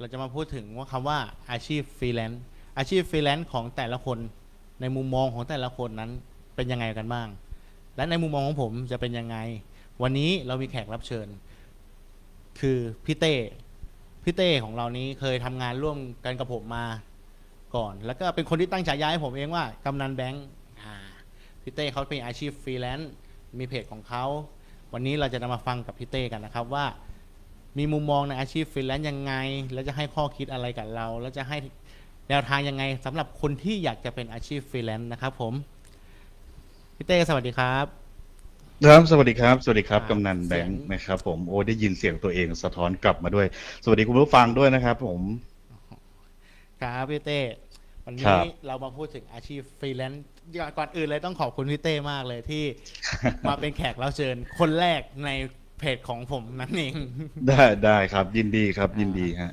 เราจะมาพูดถึงว่าคำว่าอาชีพฟรีแลนซ์อาชีพฟรีแลนซ์ของแต่ละคนในมุมมองของแต่ละคนนั้นเป็นยังไงกันบ้าง และในมุมมองของผมจะเป็นยังไง วันนี้เรามีแขกรับเชิญ คือพี่เต้พี่เต้ของเรานี้เคยทำงานร่วมกันกับผมมาก่อน แล้วก็เป็นคนที่ตั้งฉายาให้ผมเองว่ากำนันแบงค์อ่าพี่เต้เขาเป็นอาชีพฟรีแลนซ์มีเพจของเขา วันนี้เราจะนำมาฟังกับพี่เต้กันนะครับว่า มีมุมมองในอาชีพฟรีแลนซ์ยังไง แล้วจะให้ข้อคิดอะไรกับเรา แล้วจะให้แนวทางยังไงสำหรับคนที่อยากจะเป็นอาชีพฟรีแลนซ์นะครับผมพี่เต้สวัสดีครับ ครับสวัสดีครับ สวัสดีครับอ่ากำนันแบงค์เสียงนะครับ ผมโอ้ได้ยินเสียงตัวเองสะท้อนกลับมาด้วย สวัสดีคุณผู้ฟังด้วยนะครับ ผมครับพี่เต้ครับวันครันี้เรามาพูดถึงอาชีพฟรีแลนซ์ก่อนอื่นเลยต้องขอบคุณพี่เต้มากเลยที่มาเป็นแขกรับเชิญคนแรกใน เพจของผมนั่นเอง ได้ได้ครับ ยินดีครับยินดีฮะ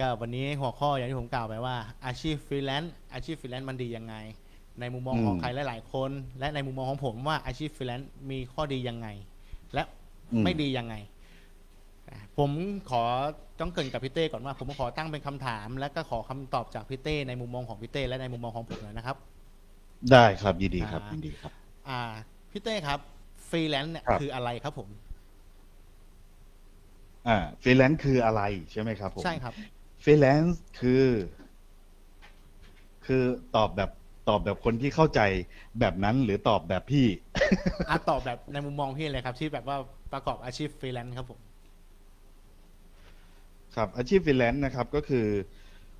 ก็วันนี้หัวข้ออย่างที่ผมกล่าวไปว่า อาชีพฟรีแลนซ์อาชีพฟรีแลนซ์มันดียังไง ในมุมมองอืมของใครหลายๆคน และในมุมมองของผมว่าอาชีพฟรีแลนซ์มีข้อดียังไง และอืมไม่ดียังไงอะผมขอต้องเกริ่นกับพี่เต้ก่อนว่า ผมขอตั้งเป็นคำถาม และก็ขอคำตอบจากพี่เต้ในมุมมองของพี่เต้และในมุมมองของผมเลยนะครับ ได้ครับยินดีครับอ่ายินดีครับ อ่าพี่เต้ครับฟรีแลนซ์เนี่ยครับคืออะไรครับผม อ่าฟรีแลนซ์คืออะไรใช่ไหมครับผมใช่ครับฟรีแลนซ์คือ คือตอบแบบตอบแบบคนที่เข้าใจแบบนั้นหรือตอบแบบพี่อะตอบแบบในมุมมองพี่เลยครับ ที่แบบว่าประกอบอาชีพฟรีแลนซ์ครับผมครับ อาชีพฟรีแลนซ์นะครับก็คือ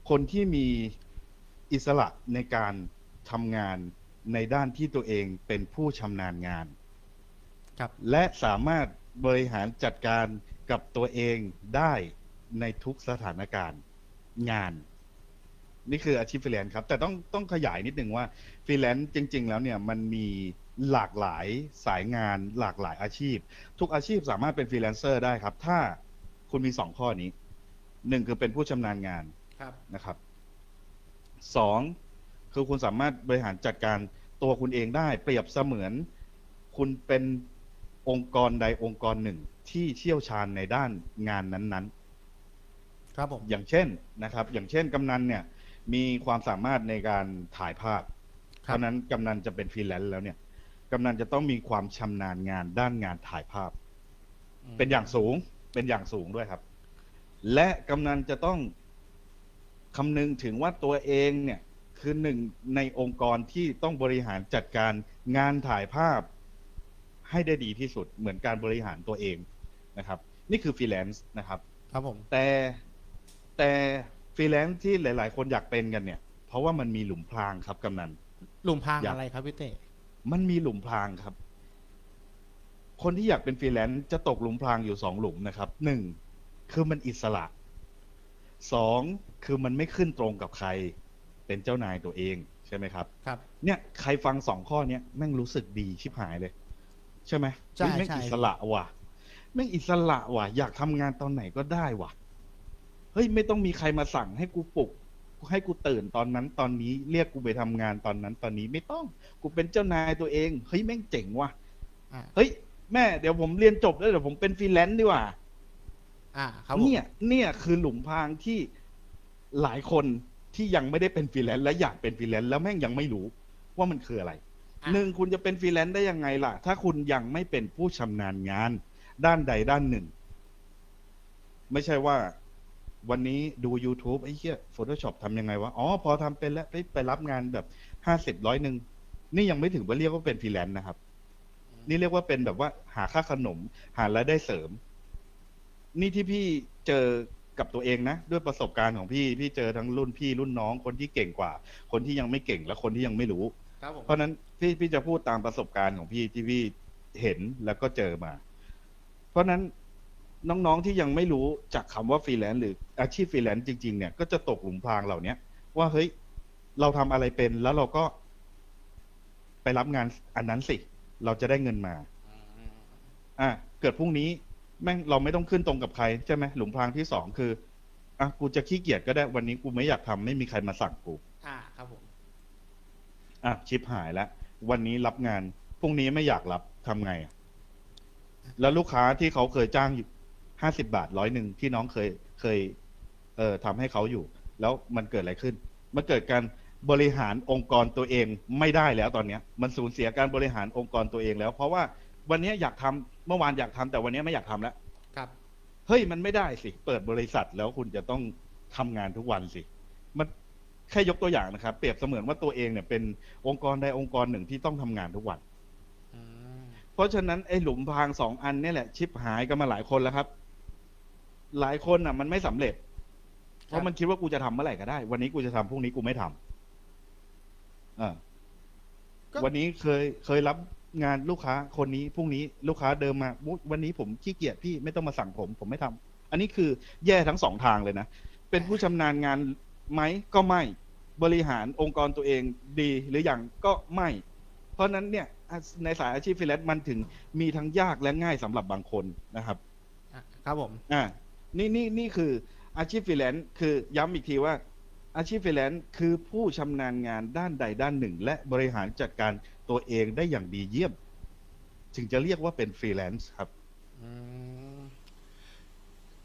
คนที่มีอิสระในการทำงานในด้านที่ตัวเองเป็นผู้ชำนาญงาน ครับ และสามารถบริหารจัดการ กับตัวเองได้ในทุกสถานการณ์งาน นี่คืออาชีพฟรีแลนซ์ครับ แต่ต้องต้องขยายนิดนึงว่าฟรีแลนซ์จริง ๆ แล้วเนี่ยมันมีหลากหลายสายงานหลากหลายอาชีพ ทุกอาชีพสามารถเป็นฟรีแลนเซอร์ได้ครับ ถ้าคุณมีสองข้อนี้หนึ่งคือเป็นผู้ชำนาญงานครับนะครับสองคือคุณสามารถบริหารจัดการตัวคุณเองได้ เปรียบเสมือน คุณเป็น องค์กรใดองค์กรหนึ่งที่เชี่ยวชาญในด้านงานนั้นครับผมๆอย่างเช่นนะครับ อย่างเช่นกำนันเนี่ย มีความสามารถในการถ่ายภาพครับราะฉะนั้นกำนันจะเป็นฟรีแลนซ์แล้วเนี่ยกำนันจะต้องมีความชำนาญงานด้านงานถ่ายภาพเป็นอย่างสูงเป็นอย่างสูงด้วยครับ และกำนันจะต้องคำนึงถึงว่าตัวเองเนี่ยคือหนึ่งในองค์กรที่ต้องบริหารจัดการงานถ่ายภาพ ให้ได้ดีที่สุดเหมือนการบริหารตัวเองนะครับ นี่คือฟรีแลนซ์นะครับ ครับผมแต่แต่ฟรีแลนซ์ที่หลาย ๆ คนอยากเป็นกันเนี่ย เพราะว่ามันมีหลุมพรางครับกำนันหลุมพรางอยากอะไรครับพี่เต้มันมีหลุมพรางครับ คนที่อยากเป็นฟรีแลนซ์จะตกหลุมพรางอยู่สองหลุมนะครับหนึ่งคือมันอิสระสองคือมันไม่ขึ้นตรงกับใคร เป็นเจ้านายตัวเองใช่ไหมครับ ครับ เนี่ยใครฟังสองข้อเนี้ยแม่งรู้สึกดีชิบหายเลย ใช่ไหมใช่เฮ้ยแม่งใช่ อิสระว่ะแม่งอิสระว่ะ อยากทำงานตอนไหนก็ได้ว่ะ เฮ้ยไม่ต้องมีใครมาสั่งให้กูปลุกให้กูตื่นตอนนั้นตอนนี้เรียกกูไปทำงานตอนนั้นตอนนี้ไม่ต้องกูเป็นเจ้านายตัวเองเฮ้ยแม่งเจ๋งว่ะอ่า เฮ้ยแม่งเดี๋ยวผมเรียนจบแล้วเดี๋ยวผมเป็นฟรีแลนซ์ดีกว่า อ่าครับผม เนี่ย เนี่ยคือหลุมพรางที่หลายคนที่ยังไม่ได้เป็นฟรีแลนซ์และอยากเป็นฟรีแลนซ์แล้วแม่งยังไม่รู้ว่ามันคืออะไรอะ หนึ่งคุณจะเป็นฟรีแลนซ์ได้ยังไงล่ะ ถ้าคุณยังไม่เป็นผู้ชำนาญงาน ด้านใดด้านหนึ่ง ไม่ใช่ว่า วันนี้ดู YouTube ไอ้เหี้ย Photoshop ทำยังไงวะ อ๋อ พอทำเป็นแล้วไปไปรับงานแบบห้าสิบร้อยหนึ่ง นี่ยังไม่ถึงว่าเรียกว่าเป็นฟรีแลนซ์นะครับ นี่เรียกว่าเป็นแบบว่า หาค่าขนม หารายได้เสริม นี่ที่พี่เจอกับตัวเองนะ ด้วยประสบการณ์ของพี่ พี่เจอทั้งรุ่นพี่รุ่นน้องคนที่เก่งกว่า คนที่ยังไม่เก่งและคนที่ยังไม่รู้ ครับผมเพราะฉะนั้นพี่พี่จะพูดตามประสบการณ์ของพี่ที่พี่เห็นแล้วก็เจอมา เพราะฉะนั้นน้องๆที่ยังไม่รู้จากคำว่าฟรีแลนซ์หรืออาชีพฟรีแลนซ์จริง ๆ เนี่ยก็จะตกหลุมพรางเหล่าเนี้ย ว่าเฮ้ยเราทำอะไรเป็นแล้วเราก็ไปรับงานอันนั้นสิ เราจะได้เงินมา อะเกิดพรุ่งนี้ แม่งเราไม่ต้องขึ้นตรงกับใครใช่ไหมหลุมพรางที่สองคืออะกูจะขี้เกียจก็ได้วันนี้กูไม่อยากทำไม่มีใครมาสั่งกู อะชิปหายแล้ว วันนี้รับงานพรุ่งนี้ไม่อยากรับทำไงอะแล้วลูกค้าที่เขาเคยจ้างอยู่ห้าสิบาทร้อยหนึ่งที่น้องเคยเคยเเออทำให้เขาอยู่ แล้วมันเกิดอะไรขึ้น มันเกิดการบริหารองค์กรตัวเองไม่ได้แล้วตอนเนี้ย มันสูญเสียการบริหารองค์กรตัวเองแล้ว เพราะว่าวันเนี้ยอยากทำเมื่อวานอยากทำแต่วันเนี้ยไม่อยากทำแล้วครับ เฮ้ยมันไม่ได้สิ เปิดบริษัทแล้วคุณจะต้องทำงานทุกวันสิ มัน แค่ยกตัวอย่างนะครับ เปรียบเสมือนว่าตัวเองเนี่ยเป็นองค์กรใดองค์กรหนึ่งที่ต้องทำงานทุกวันอืมเพราะฉะนั้นไอ้หลุมพรางสองอันเนี่ยแหละ ชิปหายกันมาหลายคนแล้วครับ หลายคนอะ มันไม่สำเร็จ เพราะมันคิดว่ากูจะทำเมื่อไหร่ก็ได้ วันนี้กูจะทำพรุ่งนี้กูไม่ทำอ่าก็วันนี้เคยเคยรับงานลูกค้าคนนี้พรุ่งนี้ลูกค้าเดิมมาอุ๊ยวันนี้ผมขี้เกียจพี่ไม่ต้องมาสั่งผม ผมไม่ทำอันนี้คือแย่ทั้งสองทางเลยนะเป็นผู้ชำนาญงาน ไหมก็ไม่ บริหารองค์กรตัวเองดีหรืออย่างก็ไม่ เพราะฉะนั้นเนี่ยในสายอาชีพฟรีแลนซ์มันถึงมีทั้งยากและง่ายสำหรับบางคนนะครับอะครับผมอ่านี่นี่นี่คืออาชีพฟรีแลนซ์คือย้ำอีกทีว่า อาชีพฟรีแลนซ์คือผู้ชำนาญงานด้านใดด้านหนึ่ง และบริหารจัดการตัวเองได้อย่างดีเยี่ยม ถึงจะเรียกว่าเป็นฟรีแลนซ์ครับอืม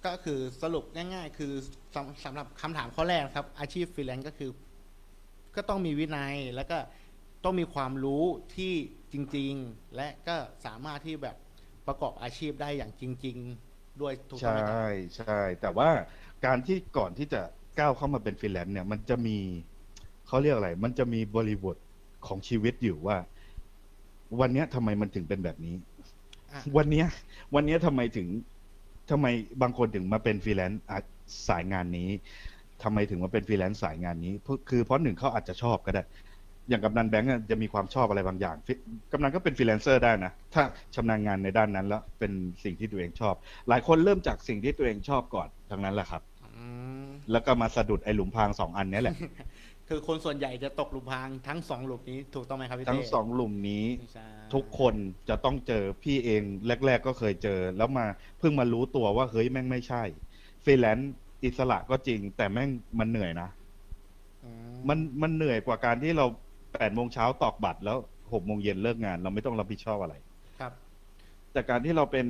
ก็คือสรุปง่ายๆ คือสำสำหรับคำถามข้อแรกนะครับ อาชีพฟรีแลนซ์ก็คือ ก็ต้องมีวินัยแล้วก็ต้องมีความรู้ที่จริง ๆ และก็สามารถที่แบบประกอบอาชีพได้อย่างจริง ๆ ด้วยถูกต้องใช่ไหมครับใช่ แต่ว่าการที่ก่อนที่จะก้าวเข้ามาเป็นฟรีแลนซ์เนี่ย มันจะมีเขาเรียกอะไร มันจะมีบริบทของชีวิตอยู่ว่า วันเนี้ยทำไมมันถึงเป็นแบบนี้อะวันเนี้ย วันเนี้ยทำไมถึง ทำไมบางคนถึงมาเป็นฟรีแลนซ์อะสายงานนี้ทำไมถึงมาเป็นฟรีแลนซ์สายงานนี้เพราะคือเพราะหนึ่งเขาอาจจะชอบก็ได้ อย่างกำนันแบงก์อะจะมีความชอบอะไรบางอย่างพี่กำนันก็เป็นฟรีแลนเซอร์ได้นะ ถ้าชำนาญงานในด้านนั้นแล้วเป็นสิ่งที่ตัวเองชอบ หลายคนเริ่มจากสิ่งที่ตัวเองชอบก่อนทั้งนั้นแหละครับอืมแล้วก็มาสะดุดไอ้หลุมพรางสองอันเนี้ยแหละ คือคนส่วนใหญ่จะตกหลุมพรางทั้งสองหลุมนี้ถูกต้องไหมครับพี่เต้ทั้งสองหลุมนี้ใช่ทุกคนจะต้องเจอพี่เองแรก ๆ ก็เคยเจอ แล้วมาเพิ่งมารู้ตัวว่าเฮ้ยแม่งไม่ใช่ฟรีแลนซ์อิสระก็จริง แต่แม่งมันเหนื่อยนะ อืมมันมันเหนื่อยกว่าการที่เราแปดโมงเช้าตอกบัตรแล้วหกโมงเย็นเลิกงาน เราไม่ต้องรับผิดชอบอะไร ครับ แต่การที่เราเป็น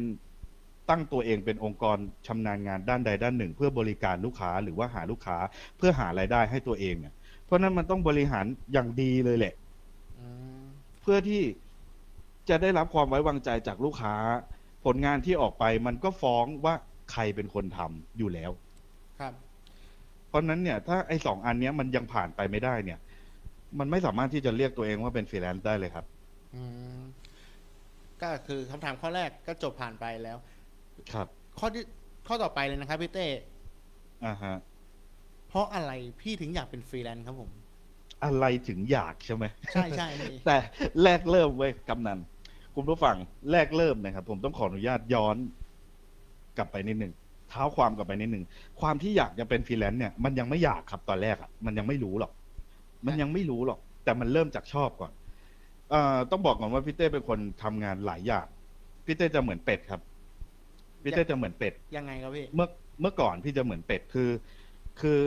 ตั้งตัวเองเป็นองค์กรชำนาญงานด้านใดด้านหนึ่ง เพื่อบริการลูกค้าหรือว่าหาลูกค้าเพื่อหารายได้ให้ตัวเองเนี่ย เพราะฉะนั้นมันต้องบริหารอย่างดีเลยแหละอืมเพื่อที่จะได้รับความไว้วางใจจากลูกค้า ผลงานที่ออกไปมันก็ฟ้องว่าใครเป็นคนทำอยู่แล้ว ครับ เพราะฉะนั้นเนี่ยถ้าไอ้สองอันเนี้ยมันยังผ่านไปไม่ได้เนี่ย มันไม่สามารถที่จะเรียกตัวเองว่าเป็นฟรีแลนซ์ได้เลยครับอืมก็คือคำถามข้อแรกก็จบผ่านไปแล้ว ครับ ข้อที่ข้อต่อไปเลยนะครับพี่เต้อ่าฮะเพ ราะอะไรพี่ถึงอยากเป็นฟรีแลนซ์ครับผม อะไรถึงอยากใช่ไหมใช่ใช่พี่แต่แรกเริ่มเว้ยกำนันคุณผู้ฟังแรกเริ่มนะครับ ผมต้องขออนุญาตย้อนกลับไปนิดหนึ่งเท้าความกลับไปนิดหนึ่งความที่อยากจะเป็นฟรีแลนซ์เนี่ยมันยังไม่อยากครับตอนแรกอะมันยังไม่รู้หรอก มันยังไม่รู้หรอก แต่มันเริ่มจากชอบก่อนเอ่อต้องบอกก่อนว่าพี่เต้เป็นคนทำงานหลายอย่างพี่เต้จะเหมือนเป็ดครับพี่เต้จะเหมือนเป็ดยังไงครับพี่เมื่อเมื่อก่อนพี่จะเหมือนเป็ดคือ คือ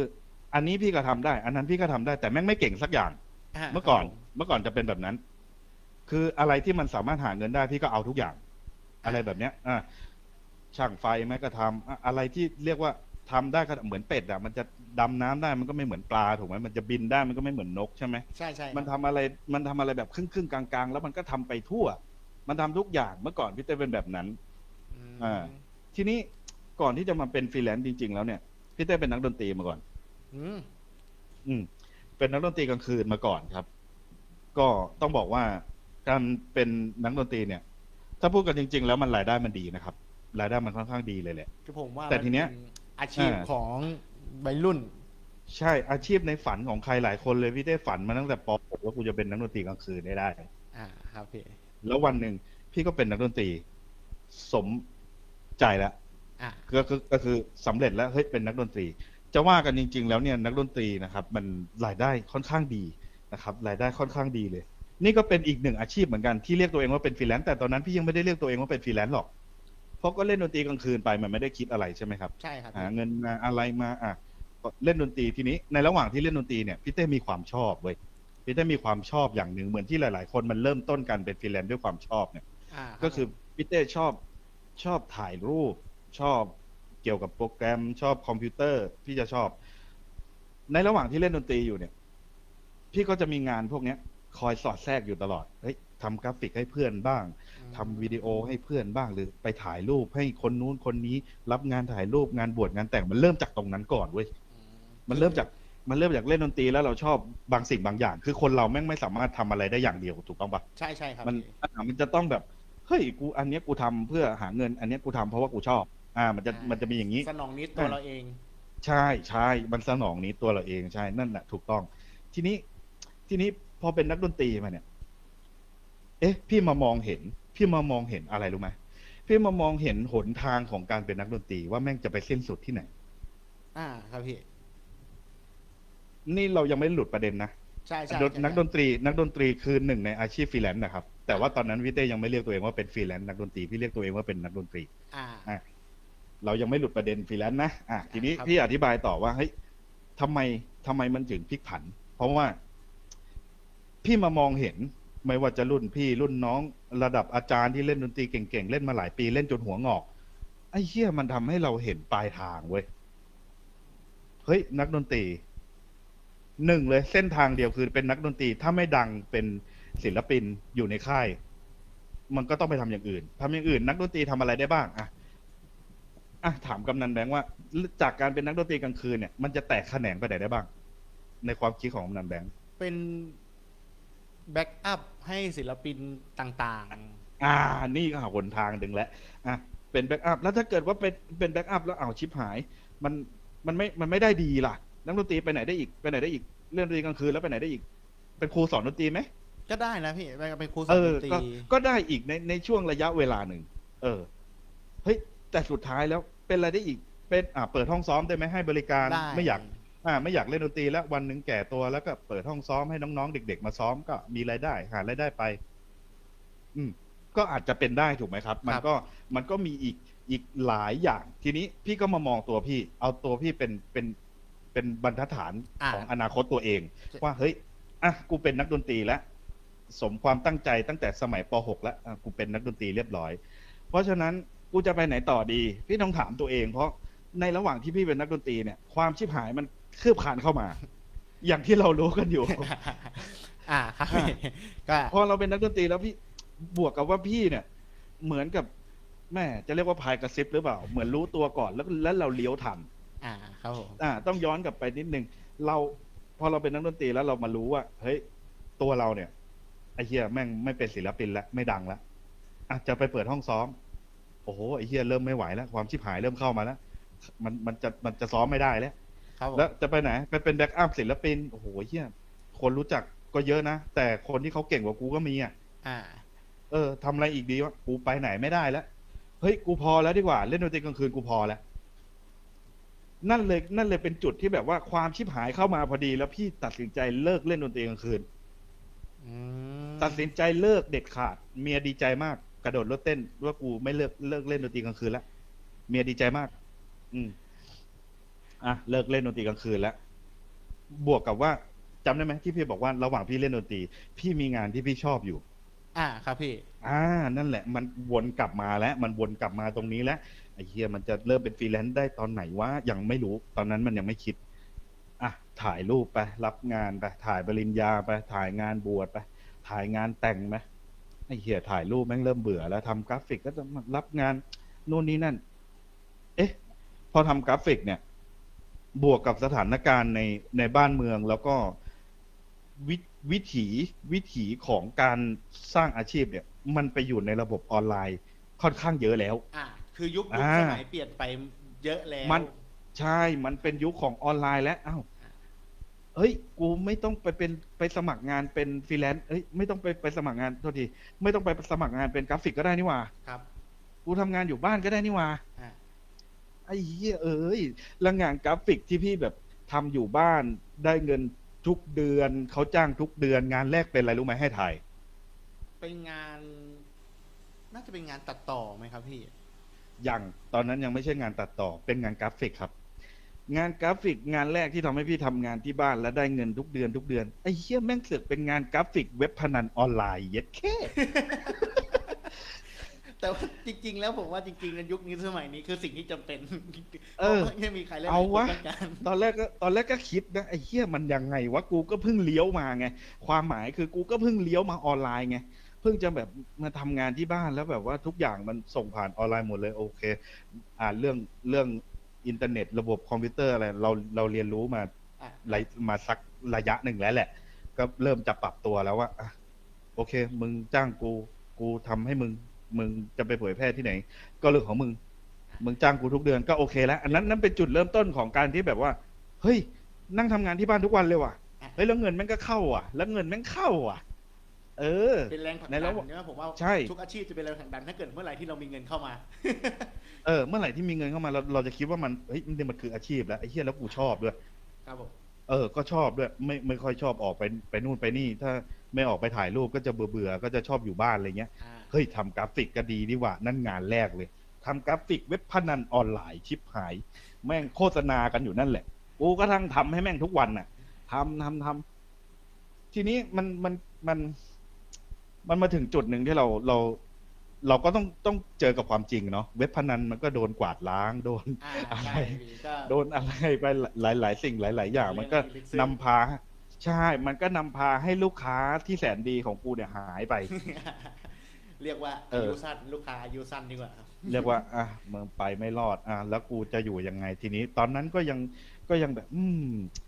อันนี้พี่ก็ทำได้ อันนั้นพี่ก็ทำได้ แต่แม่งไม่เก่งสักอย่างาเมื่อก่อนครับผเมื่อก่อนจะเป็นแบบนั้น คืออะไรที่มันสามารถหาเงินได้พี่ก็เอาทุกอย่าง อะไรแบบเนี้ยอะช่างไฟแม่ก็ทำอะอะไรที่เรียกว่าทำได้ก็เหมือนเป็ดอะ มันจะดำน้ำได้มันก็ไม่เหมือนปลาถูกไหมมันจะบินได้มันก็ไม่เหมือนนกใช่ไหมใช่ใช่มันทำอะไรมันทำอะไรแบบครึ่งครึ่งๆกลางๆ แล้วมันก็ทำไปทั่ว มันทำทุกอย่างเมื่อก่อนพี่เต้เป็นแบบนั้นอืมอ่าทีนี้ก่อนที่จะมาเป็นฟรีแลนซ์จริง ๆ แล้วเนี่ยพี่เต้เป็นนักดนตรีมาก่อน อืมอืม เป็นนักดนตรีกลางคืนมาก่อนครับ ก็ต้องบอกว่าการเป็นนักดนตรีเนี่ย ถ้าพูดกันจริง ๆ แล้วมันรายได้มันดีนะครับ รายได้มันค่อนข้างดีเลยแหละ คือผมว่าแต่ทีเนี้ย มันเป็นอาชีพอ่าของวัยรุ่น ใช่อาชีพในฝันของใครหลายคนเลยพี่ได้ฝันมาตั้งแต่ป .6 ว่ากูจะเป็นนักดนตรีกลางคืนได้ได้ อ่าครับพี่แล้ววันหนึ่งพี่ก็เป็นนักดนตรี สมใจแล้ว อ่า ก็คือก็คือสำเร็จแล้วเฮ้ยเป็นนักดนตรี จะว่ากันจริง ๆ แล้วเนี่ยนักดนตรีนะครับ มันรายได้ค่อนข้างดีนะครับรายได้ค่อนข้างดีเลย นี่ก็เป็นอีกหนึ่งอาชีพเหมือนกันที่เรียกตัวเองว่าเป็นฟรีแลนซ์แต่ตอนนั้นพี่ยังไม่ได้เรียกตัวเองว่าเป็นฟรีแลนซ์หรอกเพราะก็เล่นดนตรีกลางคืนไปมันไม่ได้คิดอะไรใช่ไหมครับใช่ครับหาเงินมาอะไรมาอะก็เล่นดนตรีทีนี้ในระหว่างที่เล่นดนตรีเนี่ยพี่เต้มีความชอบเว้ยพี่เต้มีความชอบอย่างหนึ่งเหมือนที่หลาย ๆ คนมันเริ่มต้นกันเป็นฟรีแลนซ์ด้วยความชอบเนี่ยอ่าครับก็คือพี่เต้ชอบชอบถ่ายรูปชอบ เกี่ยวกับโปรแกรมชอบคอมพิวเตอร์ พี่จะชอบ ในระหว่างที่เล่นดนตรีอยู่เนี่ย พี่ก็จะมีงานพวกเนี้ย คอยสอดแทรกอยู่ตลอดเฮ้ยทำกราฟิกให้เพื่อนบ้างทำวิดีโอให้เพื่อนบ้างหรือไปถ่ายรูปให้คนนู้นคนนี้ รับงานถ่ายรูปงานบวชงานแต่งมันเริ่มจากตรงนั้นก่อนเว้ยมันเริ่มจากมันเริ่มจากเล่นดนตรีแล้วเราชอบบางสิ่งบางอย่าง คือคนเราแม่งไม่สามารถทำอะไรได้อย่างเดียวถูกต้องปะใช่ใช่ครับมันพี่อะมันจะต้องแบบเฮ้ยกูอันเนี้ยกูทำเพื่อหาเงิน อันเนี้ยกูทำเพราะว่ากูชอบ อ่า มันจะอ่ามันจะมีอย่างนี้ สนองนิดตัวเราเอง ใช่ใช่มันสนองนี้ตัวเราเองใช่นั่นแหละถูกต้อง ทีนี้ ทีนี้พอเป็นนักดนตรีมาเนี่ย เอ๊ะ พี่มามองเห็น พี่มามองเห็นอะไรรู้ไหมพี่มามองเห็นหนทางของการเป็นนักดนตรีว่าแม่งจะไปสิ้นสุดที่ไหน อ่า ครับพี่ นี่เรายังไม่หลุดประเด็นนะใช่ใช่ดนใช่นักดนตรี นักดนตรีคือหนึ่งในอาชีพฟรีแลนซ์นะครับ แต่ว่าตอนนั้นพี่เต้ยังไม่เรียกตัวเองว่าเป็นฟรีแลนซ์นักดนตรีพี่เรียกตัวเองว่าเป็นนักดนตรี อ่าอะ เรายังไม่หลุดประเด็นฟรีแลนซ์นะอะทีนี้ครับพี่อธิบายต่อว่าเฮ้ยทำไมทำไมมันถึงพลิกผัน เพราะว่า พี่มามองเห็นไม่ว่าจะรุ่นพี่รุ่นน้องระดับอาจารย์ที่เล่นดนตรีเก่งๆ เล่นมาหลายปีเล่นจนหัวงอก ไอ้เหี้ยมันทำให้เราเห็นปลายทางเว้ยเฮ้ยนักดนตรีหนึ่งเลยเส้นทางเดียวคือเป็นนักดนตรีถ้าไม่ดังเป็นศิลปินอยู่ในค่าย มันก็ต้องไปทำอย่างอื่นทำอย่างอื่น นักดนตรีทำอะไรได้บ้างอะ อะถามกำนันแบงค์ว่า จากการเป็นนักดนตรีกลางคืนเนี่ยมันจะแตกแขนงไปไหนได้บ้าง ในความคิดของกำนันแบงค์เป็น backup ให้ศิลปินต่างอ่า นี่ก็หาหนทางดึงแล้วอะเป็น backup แล้วถ้าเกิดว่าเป็นเป็น backup แล้วเอ้าฉิบหาย มันมันไม่มันไม่ได้ดีล่ะ นักดนตรีไปไหนได้อีกไปไหนได้อีกเล่นดนตรีกลางคืนแล้วไปไหนได้อีก เป็นครูสอนดนตรีไหมๆก็ได้นะพี่ไปเป็นครูสอเอนดอนตรีก็ก็ได้อีกในในช่วงระยะเวลาหนึ่งเออเฮ้ย แต่สุดท้ายแล้วเป็นอะไรได้อีกเป็นอ่าเปิดห้องซ้อมได้ไหมให้บริการได้ ไม่อยากอ่าไม่อยากเล่นดนตรีแล้ววันหนึ่งแก่ตัวแล้วก็เปิดห้องซ้อมให้น้องๆเด็ก ๆ มาซ้อมก็มีรายได้หารายได้ไป อืม ก็อาจจะเป็นได้ถูกไหมครับ มันก็มันก็มีอีกอีกหลายอย่าง ทีนี้พี่ก็มามองตัวพี่ เอาตัวพี่เป็นเป็นเป็นบรรทัดฐานอ่า ของอนาคตตัวเอง ว่าเฮ้ยอะกูเป็นนักดนตรีแล้วสมความตั้งใจตั้งแต่สมัยป .6 แล้วอะกูเป็นนักดนตรีเรียบร้อย เพราะฉะนั้น กูจะไปไหนต่อดี พี่ต้องถามตัวเอง เพราะในระหว่างที่พี่เป็นนักดนตรีเนี่ย ความชิบหายมันคืบคลานเข้ามา อย่างที่เรารู้กันอยู่ อ่าครับพี่ก็พอเราเป็นนักดนตรีแล้วพี่บวกกับว่าพี่เนี่ย เหมือนกับแม่จะเรียกว่าพายกระซิบหรือเปล่า เหมือนรู้ตัวก่อนแล้วแล้วเราเลี้ยวทัน อ่าครับผมอ่า ต้องย้อนกลับไปนิดนึงเราพอเราเป็นนักดนตรีแล้วเรามารู้ว่า เฮ้ย ตัวเราเนี่ยไอ้เฮียแม่งไม่เป็นศิลปินแล้วไม่ดังแล้วอะจะไปเปิดห้องซ้อมโอ้โหไอ้เฮียเริ่มไม่ไหวแล้ว ความชิบหายเริ่มเข้ามาแล้ว มันมันจะมันจะซ้อมไม่ได้แล้ว ครับผมแล้วจะไปไหนไปเป็นแบ็กอัพศิลปินโอ้โหเฮียคนรู้จักก็เยอะนะ แต่คนที่เขาเก่งกว่ากูก็มีอะ อ่า เออทำอะไรอีกดีวะกูไปไหนไม่ได้แล้ว เฮ้ย กูพอแล้วดีกว่า เล่นดนตรีกลางคืนกูพอแล้ว นั่นเลยนั่นเลยเป็นจุดที่แบบว่าความชิบหายเข้ามาพอดี แล้วพี่ตัดสินใจเลิกเล่นดนตรีกลางคืน อืมตัดสินใจเลิกเด็ดขาด เมียดีใจมาก กระโดดรถเต้นว่ากูไม่เลิกเลิกเล่นดนตรีกลางคืนแล้วเมียดีใจมาก อืมอะเลิกเล่นดนตรีกลางคืนแล้วบวกกับว่าจำได้ไหมที่พี่บอกว่าระหว่างพี่เล่นดนตรี พี่มีงานที่พี่ชอบอยู่ อ่าครับพี่ อ่า นั่นแหละ มันวนกลับมาแล้ว มันวนกลับมาตรงนี้แล้วไอ้เฮียมันจะเริ่มเป็นฟรีแลนซ์ได้ตอนไหนวะยังไม่รู้ ตอนนั้นมันยังไม่คิดอะถ่ายรูปไป รับงานไปถ่ายปริญญาไปถ่ายงานบวชไป ถ่ายงานแต่งไหม ไอ้เหี้ยถ่ายรูปแม่งเริ่มเบื่อแล้วทำกราฟิกก็จะมารับงานนู่นนี่นั่น เอ๊ะ พอทำกราฟิกเนี่ย บวกกับสถานการณ์ในในบ้านเมืองแล้วก็วิวิถีวิถีของการสร้างอาชีพเนี่ย มันไปอยู่ในระบบออนไลน์ค่อนข้างเยอะแล้ว อ่าคือยุคยุคอ่าสมัยเปลี่ยนไปเยอะแล้ว มันใช่ มันเป็นยุคของออนไลน์แล้วอ้าว เฮ้ย กูไม่ต้องไปเป็นไปสมัครงานเป็นฟรีแลนซ์เอ้ยไม่ต้องไปไปสมัครงานโทษทีไม่ต้องไปสมัครงานเป็นกราฟิกก็ได้นี่หว่าครับ กูทำงานอยู่บ้านก็ได้นี่หว่าอ่า ไอ้เหี้ยเอ้ยแล้วงานกราฟิกที่พี่แบบทำอยู่บ้านได้เงินทุกเดือนเขาจ้างทุกเดือนงานแรกเป็นอะไรรู้ไหมให้ถ่าย เป็นงาน น่าจะเป็นงานตัดต่อไหมครับพี่ ยังตอนนั้นยังไม่ใช่งานตัดต่อเป็นงานกราฟิกครับ งานกราฟิกงานแรกที่ทำให้พี่ทำงานที่บ้านและได้เงินทุกเดือนทุกเดือนไอ้เหี้ยแม่งเสือกเป็นงานกราฟิกเว็บพนันออนไลน์เย็ดแม่แต่ว่าจริง ๆ แล้วผมว่าจริงๆในยุคนี้สมัยนี้คือสิ่งที่จำเป็น เออ เพราะไม่มีใครเล่นเอาวะคนต้องการตอนแรกก็ตอนแรกก็คิดนะไอ้เหี้ยมันยังไงวะกูก็เพิ่งเลี้ยวมาไงความหมายคือกูก็เพิ่งเลี้ยวมาออนไลน์ไงเพิ่งจะแบบมาทำงานที่บ้านแล้วแบบว่าทุกอย่างมันส่งผ่านออนไลน์หมดเลยโอเค อ่านเรื่องเรื่อง อินเทอร์เน็ต ระบบคอมพิวเตอร์อะไรเราเราเรียนรู้มาอะหลายมาสักระยะหนึ่งแล้วแหละ ก็เริ่มจะปรับตัวแล้วว่าอะโอเค มึงจ้างกู กูทำให้มึง มึงจะไปเผยแพร่ที่ไหน ก็เรื่องของมึง มึงจ้างกูทุกเดือนก็โอเคแล้วอันนั้นนั่นเป็นจุดเริ่มต้นของการที่แบบว่า เฮ้ย นั่งทำงานที่บ้านทุกวันเลยว่ะเฮ้ยแล้วเงินแม่งก็เข้าอะ แล้วเงินแม่งเข้าอะ เออ เป็นแรงผลักในดันระหว่างเนี่ยผมว่าใช่ ทุกอาชีพจะเป็นแรงผลักดันถ้าเกิดเมื่อไหร่ที่เรามีเงินเข้ามา เออเมื่อไหร่ที่มีเงินเข้ามาเราเราจะคิดว่ามันเฮ้ยนี่มันคืออาชีพแล้วไอ้เหี้ยแล้วกูชอบด้วย ครับผมเออ ก็ชอบด้วย ไม่ไม่ค่อยชอบออกไปไปนู่นไปนี่ ถ้าไม่ออกไปถ่ายรูปก็จะเบื่อเบื่อๆก็จะชอบอยู่บ้านอะไรเงี้ย อ่าเฮ้ยทำกราฟิกก็ดีดีว่ะ นั่นงานแรกเลยทำกราฟิกเว็บพนันออนไลน์ชิบหาย แม่งโฆษณากันอยู่นั่นแหละ กูก็ทั้งทำให้แม่งทุกวันน่ะทำทำทำทีนี้มันมันมัน มันมาถึงจุดหนึ่งที่เราเรา เราก็ต้องต้องเจอกับความจริงเนาะเว็บพนันมันก็โดนกวาดล้างโดนอ่าอะไรใช่พี่ก็โดนอะไรไปหลายหลายๆสิ่งหลาย ๆ อย่าง มันก็ลึกซึ้งนำพา ใช่ มันก็นำพาให้ลูกค้าที่แสนดีของกูเนี่ยหายไป เรียกว่าเออาอยุสั้นลูกค้าอายุสั้นดีกว่าครับเรียกว่าอะมึงไปไม่รอดอะแล้วกูจะอยู่ยังไงทีนี้ ตอนนั้นก็ยังก็ยังแบบ อืมฟ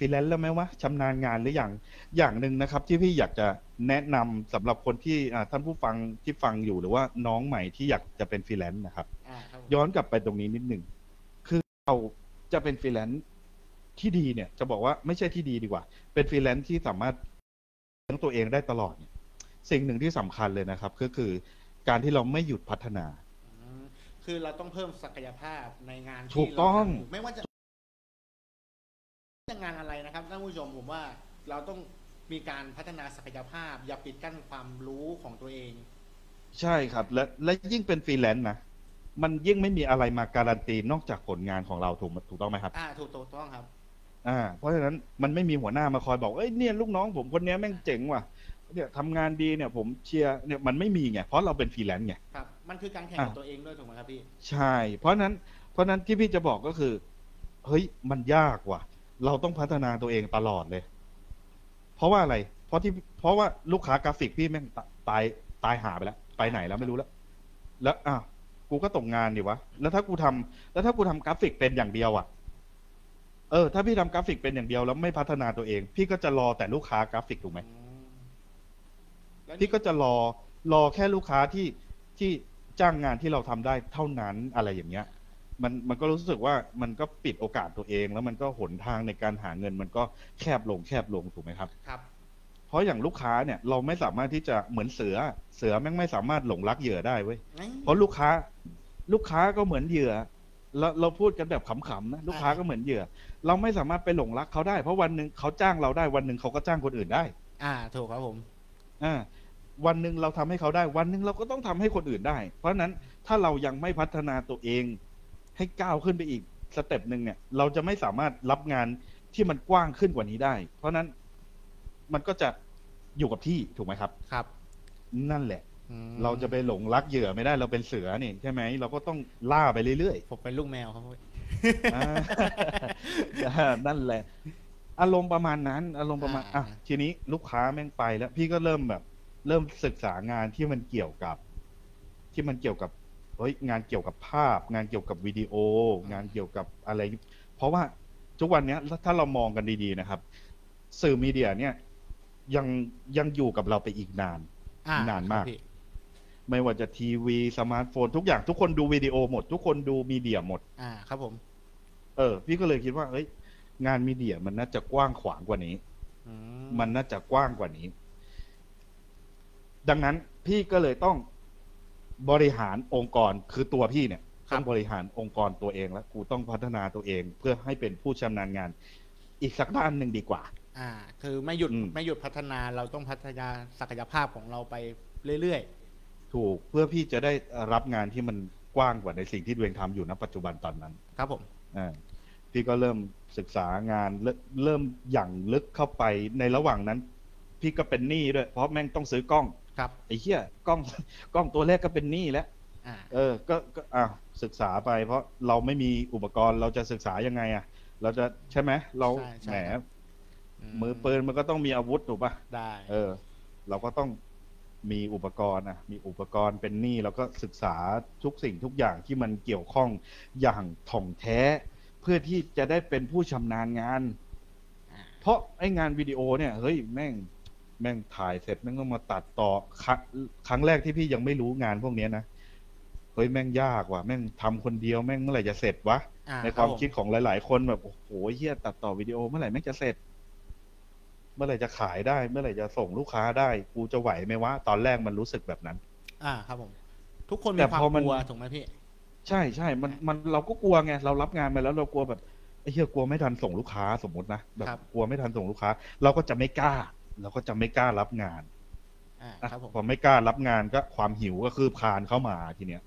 รีแลนซ์แล้วไหมวะชำนาญงานหรืออย่างอย่างหนึ่งนะครับ ที่พี่อยากจะแนะนำสำหรับคนที่อ่าท่านผู้ฟังที่ฟังอยู่หรือว่าน้องใหม่ที่อยากจะเป็นฟรีแลนซ์นะครับอ่าครับผมย้อนกลับไปตรงนี้นิดหนึ่งคือเราจะเป็นฟรีแลนซ์ที่ดีเนี่ย จะบอกว่าไม่ใช่ที่ดีดีกว่า เป็นฟรีแลนซ์ที่สามารถเลี้ยงตัวเองได้ตลอดเนี่ยสิ่งหนึ่งที่สำคัญเลยนะครับ ก็คือการที่เราไม่หยุดพัฒนาอืมคือเราต้องเพิ่มศักยภาพในงานที่ถูกต้องเราทำยู่ไม่ว่าจะ จะงานอะไรนะครับท่านผู้ชมผมว่าเราต้องมีการพัฒนาศักยภาพ อย่าปิดกั้นความรู้ของตัวเอง ใช่ครับ และและยิ่งเป็นฟรีแลนซ์นะมันยิ่งไม่มีอะไรมาการันตีนอกจากผลงานของเราถูกถูกต้องไหมครับ อ่าถูกถูกต้องครับ อ่า เพราะฉะนั้นมันไม่มีหัวหน้ามาคอยบอกเอ้ยเนี่ยลูกน้องผมคนเนี้ยแม่งเจ๋งว่ะเนี่ยทำงานดีเนี่ยผมเชียร์เนี่ยมันไม่มีไงเพราะเราเป็นฟรีแลนซ์ไงครับมันคือการแข่งอะกับตัวเองด้วยถูกไหมครับพี่ ใช่ เพราะนั้นเพราะนั้นที่พี่จะบอกก็คือ เฮ้ยมันยากว่ะ เราต้องพัฒนาตัวเองตลอดเลย เพราะว่าอะไร เพราะที่เพราะว่าลูกค้ากราฟิกพี่แม่งตายตายห่าไปแล้ว ไปไหนแล้วไม่รู้แล้ว แล้วอ้าวกูก็ตกงานดิวะ แล้วถ้ากูทำแล้วถ้ากูทำกราฟิกเป็นอย่างเดียวอะ เออ ถ้าพี่ทำกราฟิกเป็นอย่างเดียวแล้วไม่พัฒนาตัวเอง พี่ก็จะรอแต่ลูกค้ากราฟิกถูกไหมอืมแล้วนี่พี่ก็จะรอรอแค่ลูกค้าที่ที่จ้างงานที่เราทำได้เท่านั้นอะไรอย่างเงี้ย มันมันก็รู้สึกว่ามันก็ปิดโอกาสตัวเอง แล้วมันก็หนทางในการหาเงิน มันก็แคบลงแคบลงถูกไหมครับครับ เพราะอย่างลูกค้าเนี่ยเราไม่สามารถที่จะเหมือนเสือ เสือแม่งไม่สามารถหลงรักเหยื่อได้เว้ยเพราะลูกค้า ลูกค้าก็เหมือนเหยื่อเราเราพูดกันแบบขำๆนะลูกค้าก็เหมือนเหยื่อ เราไม่สามารถไปหลงรักเขาได้ เพราะวันหนึ่งเขาจ้างเราได้วันหนึ่งเขาก็จ้างคนอื่นได้ อ่าถูกครับผมอ่าวันหนึ่งเราทำให้เขาได้ วันหนึ่งเราก็ต้องทำให้คนอื่นได้ เพราะฉะนั้นถ้าเรายังไม่พัฒนาตัวเอง ให้ก้าวขึ้นไปอีกสเต็ปหนึ่งเนี่ย เราจะไม่สามารถรับงานที่มันกว้างขึ้นกว่านี้ได้ เพราะฉะนั้นมันก็จะอยู่กับที่ถูกไหมครับ ครับ นั่นแหละอืมเราจะไปหลงรักเหยื่อไม่ได้เราเป็นเสือนี่ใช่ไหมเราก็ต้องล่าไปเรื่อยผมเป็นลูกแมวครับพี่ๆอ่าอ่านั่นแหละ อารมณ์ประมาณนั้น อารมณ์ประมาณอะทีนี้ลูกค้าแม่งไปแล้ว พี่ก็เริ่มแบบ เริ่มศึกษางานที่มันเกี่ยวกับ ที่มันเกี่ยวกับ เฮ้ยงานเกี่ยวกับภาพ งานเกี่ยวกับวิดีโอ งานเกี่ยวกับอะไร เพราะว่าทุกวันเนี้ยถ้าเรามองกันดีๆนะครับ สื่อมีเดียเนี่ยยังยังอยู่กับเราไปอีกนานอ่นานมากครับพี่ไม่ว่าจะทีวีสมาร์ทโฟน ทุกอย่างทุกคนดูวิดีโอหมด ทุกคนดูมีเดียหมด อ่าครับผม เออ พี่ก็เลยคิดว่าเอ้ย งานมีเดียมันน่าจะกว้างขวางกว่านี้อืมันน่าจะกว้างกว่านี้ ดังนั้นพี่ก็เลยต้อง บริหารองค์กรคือตัวพี่เนี่ยต้องบริหารองค์กรตัวเองแล้วกูต้องพัฒนาตัวเอง เพื่อให้เป็นผู้ชำนาญงาน อีกสักด้านหนึ่งดีกว่า อ่า คือไม่หยุดอืมไม่หยุดพัฒนาเราต้องพัฒนาศักยภาพของเราไปเรื่อยถูกเพื่อพี่จะได้รับงานที่มันกว้างกว่าในสิ่งที่ตัวเองทำอยู่ณปัจจุบันตอนนั้นๆครับผมอ่าพี่ก็เริ่มศึกษางานเริ่มเริ่มอย่างลึกเข้าไปในระหว่างนั้น พี่ก็เป็นหนี้ด้วยเพราะแม่งต้องซื้อกล้อง ครับไอ้เหี้ยกล้องกล้องตัวแรกก็เป็นหนี้แล้วอ่าเออก็ก็อะศึกษาไปเพราะเราไม่มีอุปกรณ์เราจะศึกษายังไงอะ เราจะใช่ไหมเราใช่ใช่ แหมครับมือปืนมันก็ต้องมีอาวุธถูกปะได้ เออ เราก็ต้องมีอุปกรณ์อะ มีอุปกรณ์เป็นหนี้แล้วก็ศึกษาทุกสิ่งทุกอย่างที่มันเกี่ยวข้องอย่างถ่องแท้ เพื่อที่จะได้เป็นผู้ชำนาญงาน อ่า เพราะไอ้งานวิดีโอเนี่ย เฮ้ย แม่ง แม่งถ่ายเสร็จแม่งต้องมาตัดต่อครั้งครั้งแรกที่พี่ยังไม่รู้งานพวกเนี้ยนะเฮ้ยแม่งยากว่ะแม่งทำคนเดียวแม่งเมื่อไหร่จะเสร็จวะอ่ในความรับผคิดของหลาย ๆ คนแบบโอ้โหเฮียตัดต่อวิดีโอเมื่อไหร่แม่งจะเสร็จ เมื่อไหร่จะขายได้ เมื่อไหร่จะส่งลูกค้าได้ กูจะไหวไหมวะตอนแรกมันรู้สึกแบบนั้น อ่าครับผม ทุกคนแต่มีความพอมันกลัวถูกไหมพี่ ใช่ใช่ มัน มัน เราก็กลัวไง เรารับงานไปแล้วเรากลัวแบบไอ้เหี้ยกลัวไม่ทันส่งลูกค้าสมมตินะ แบบครับ กลัวไม่ทันส่งลูกค้า เราก็จะไม่กล้า เราก็จะไม่กล้ารับงานอ่าอะครับผมพอไม่กล้ารับงานก็ความหิวก็คือคลานเข้ามาทีเนี้ย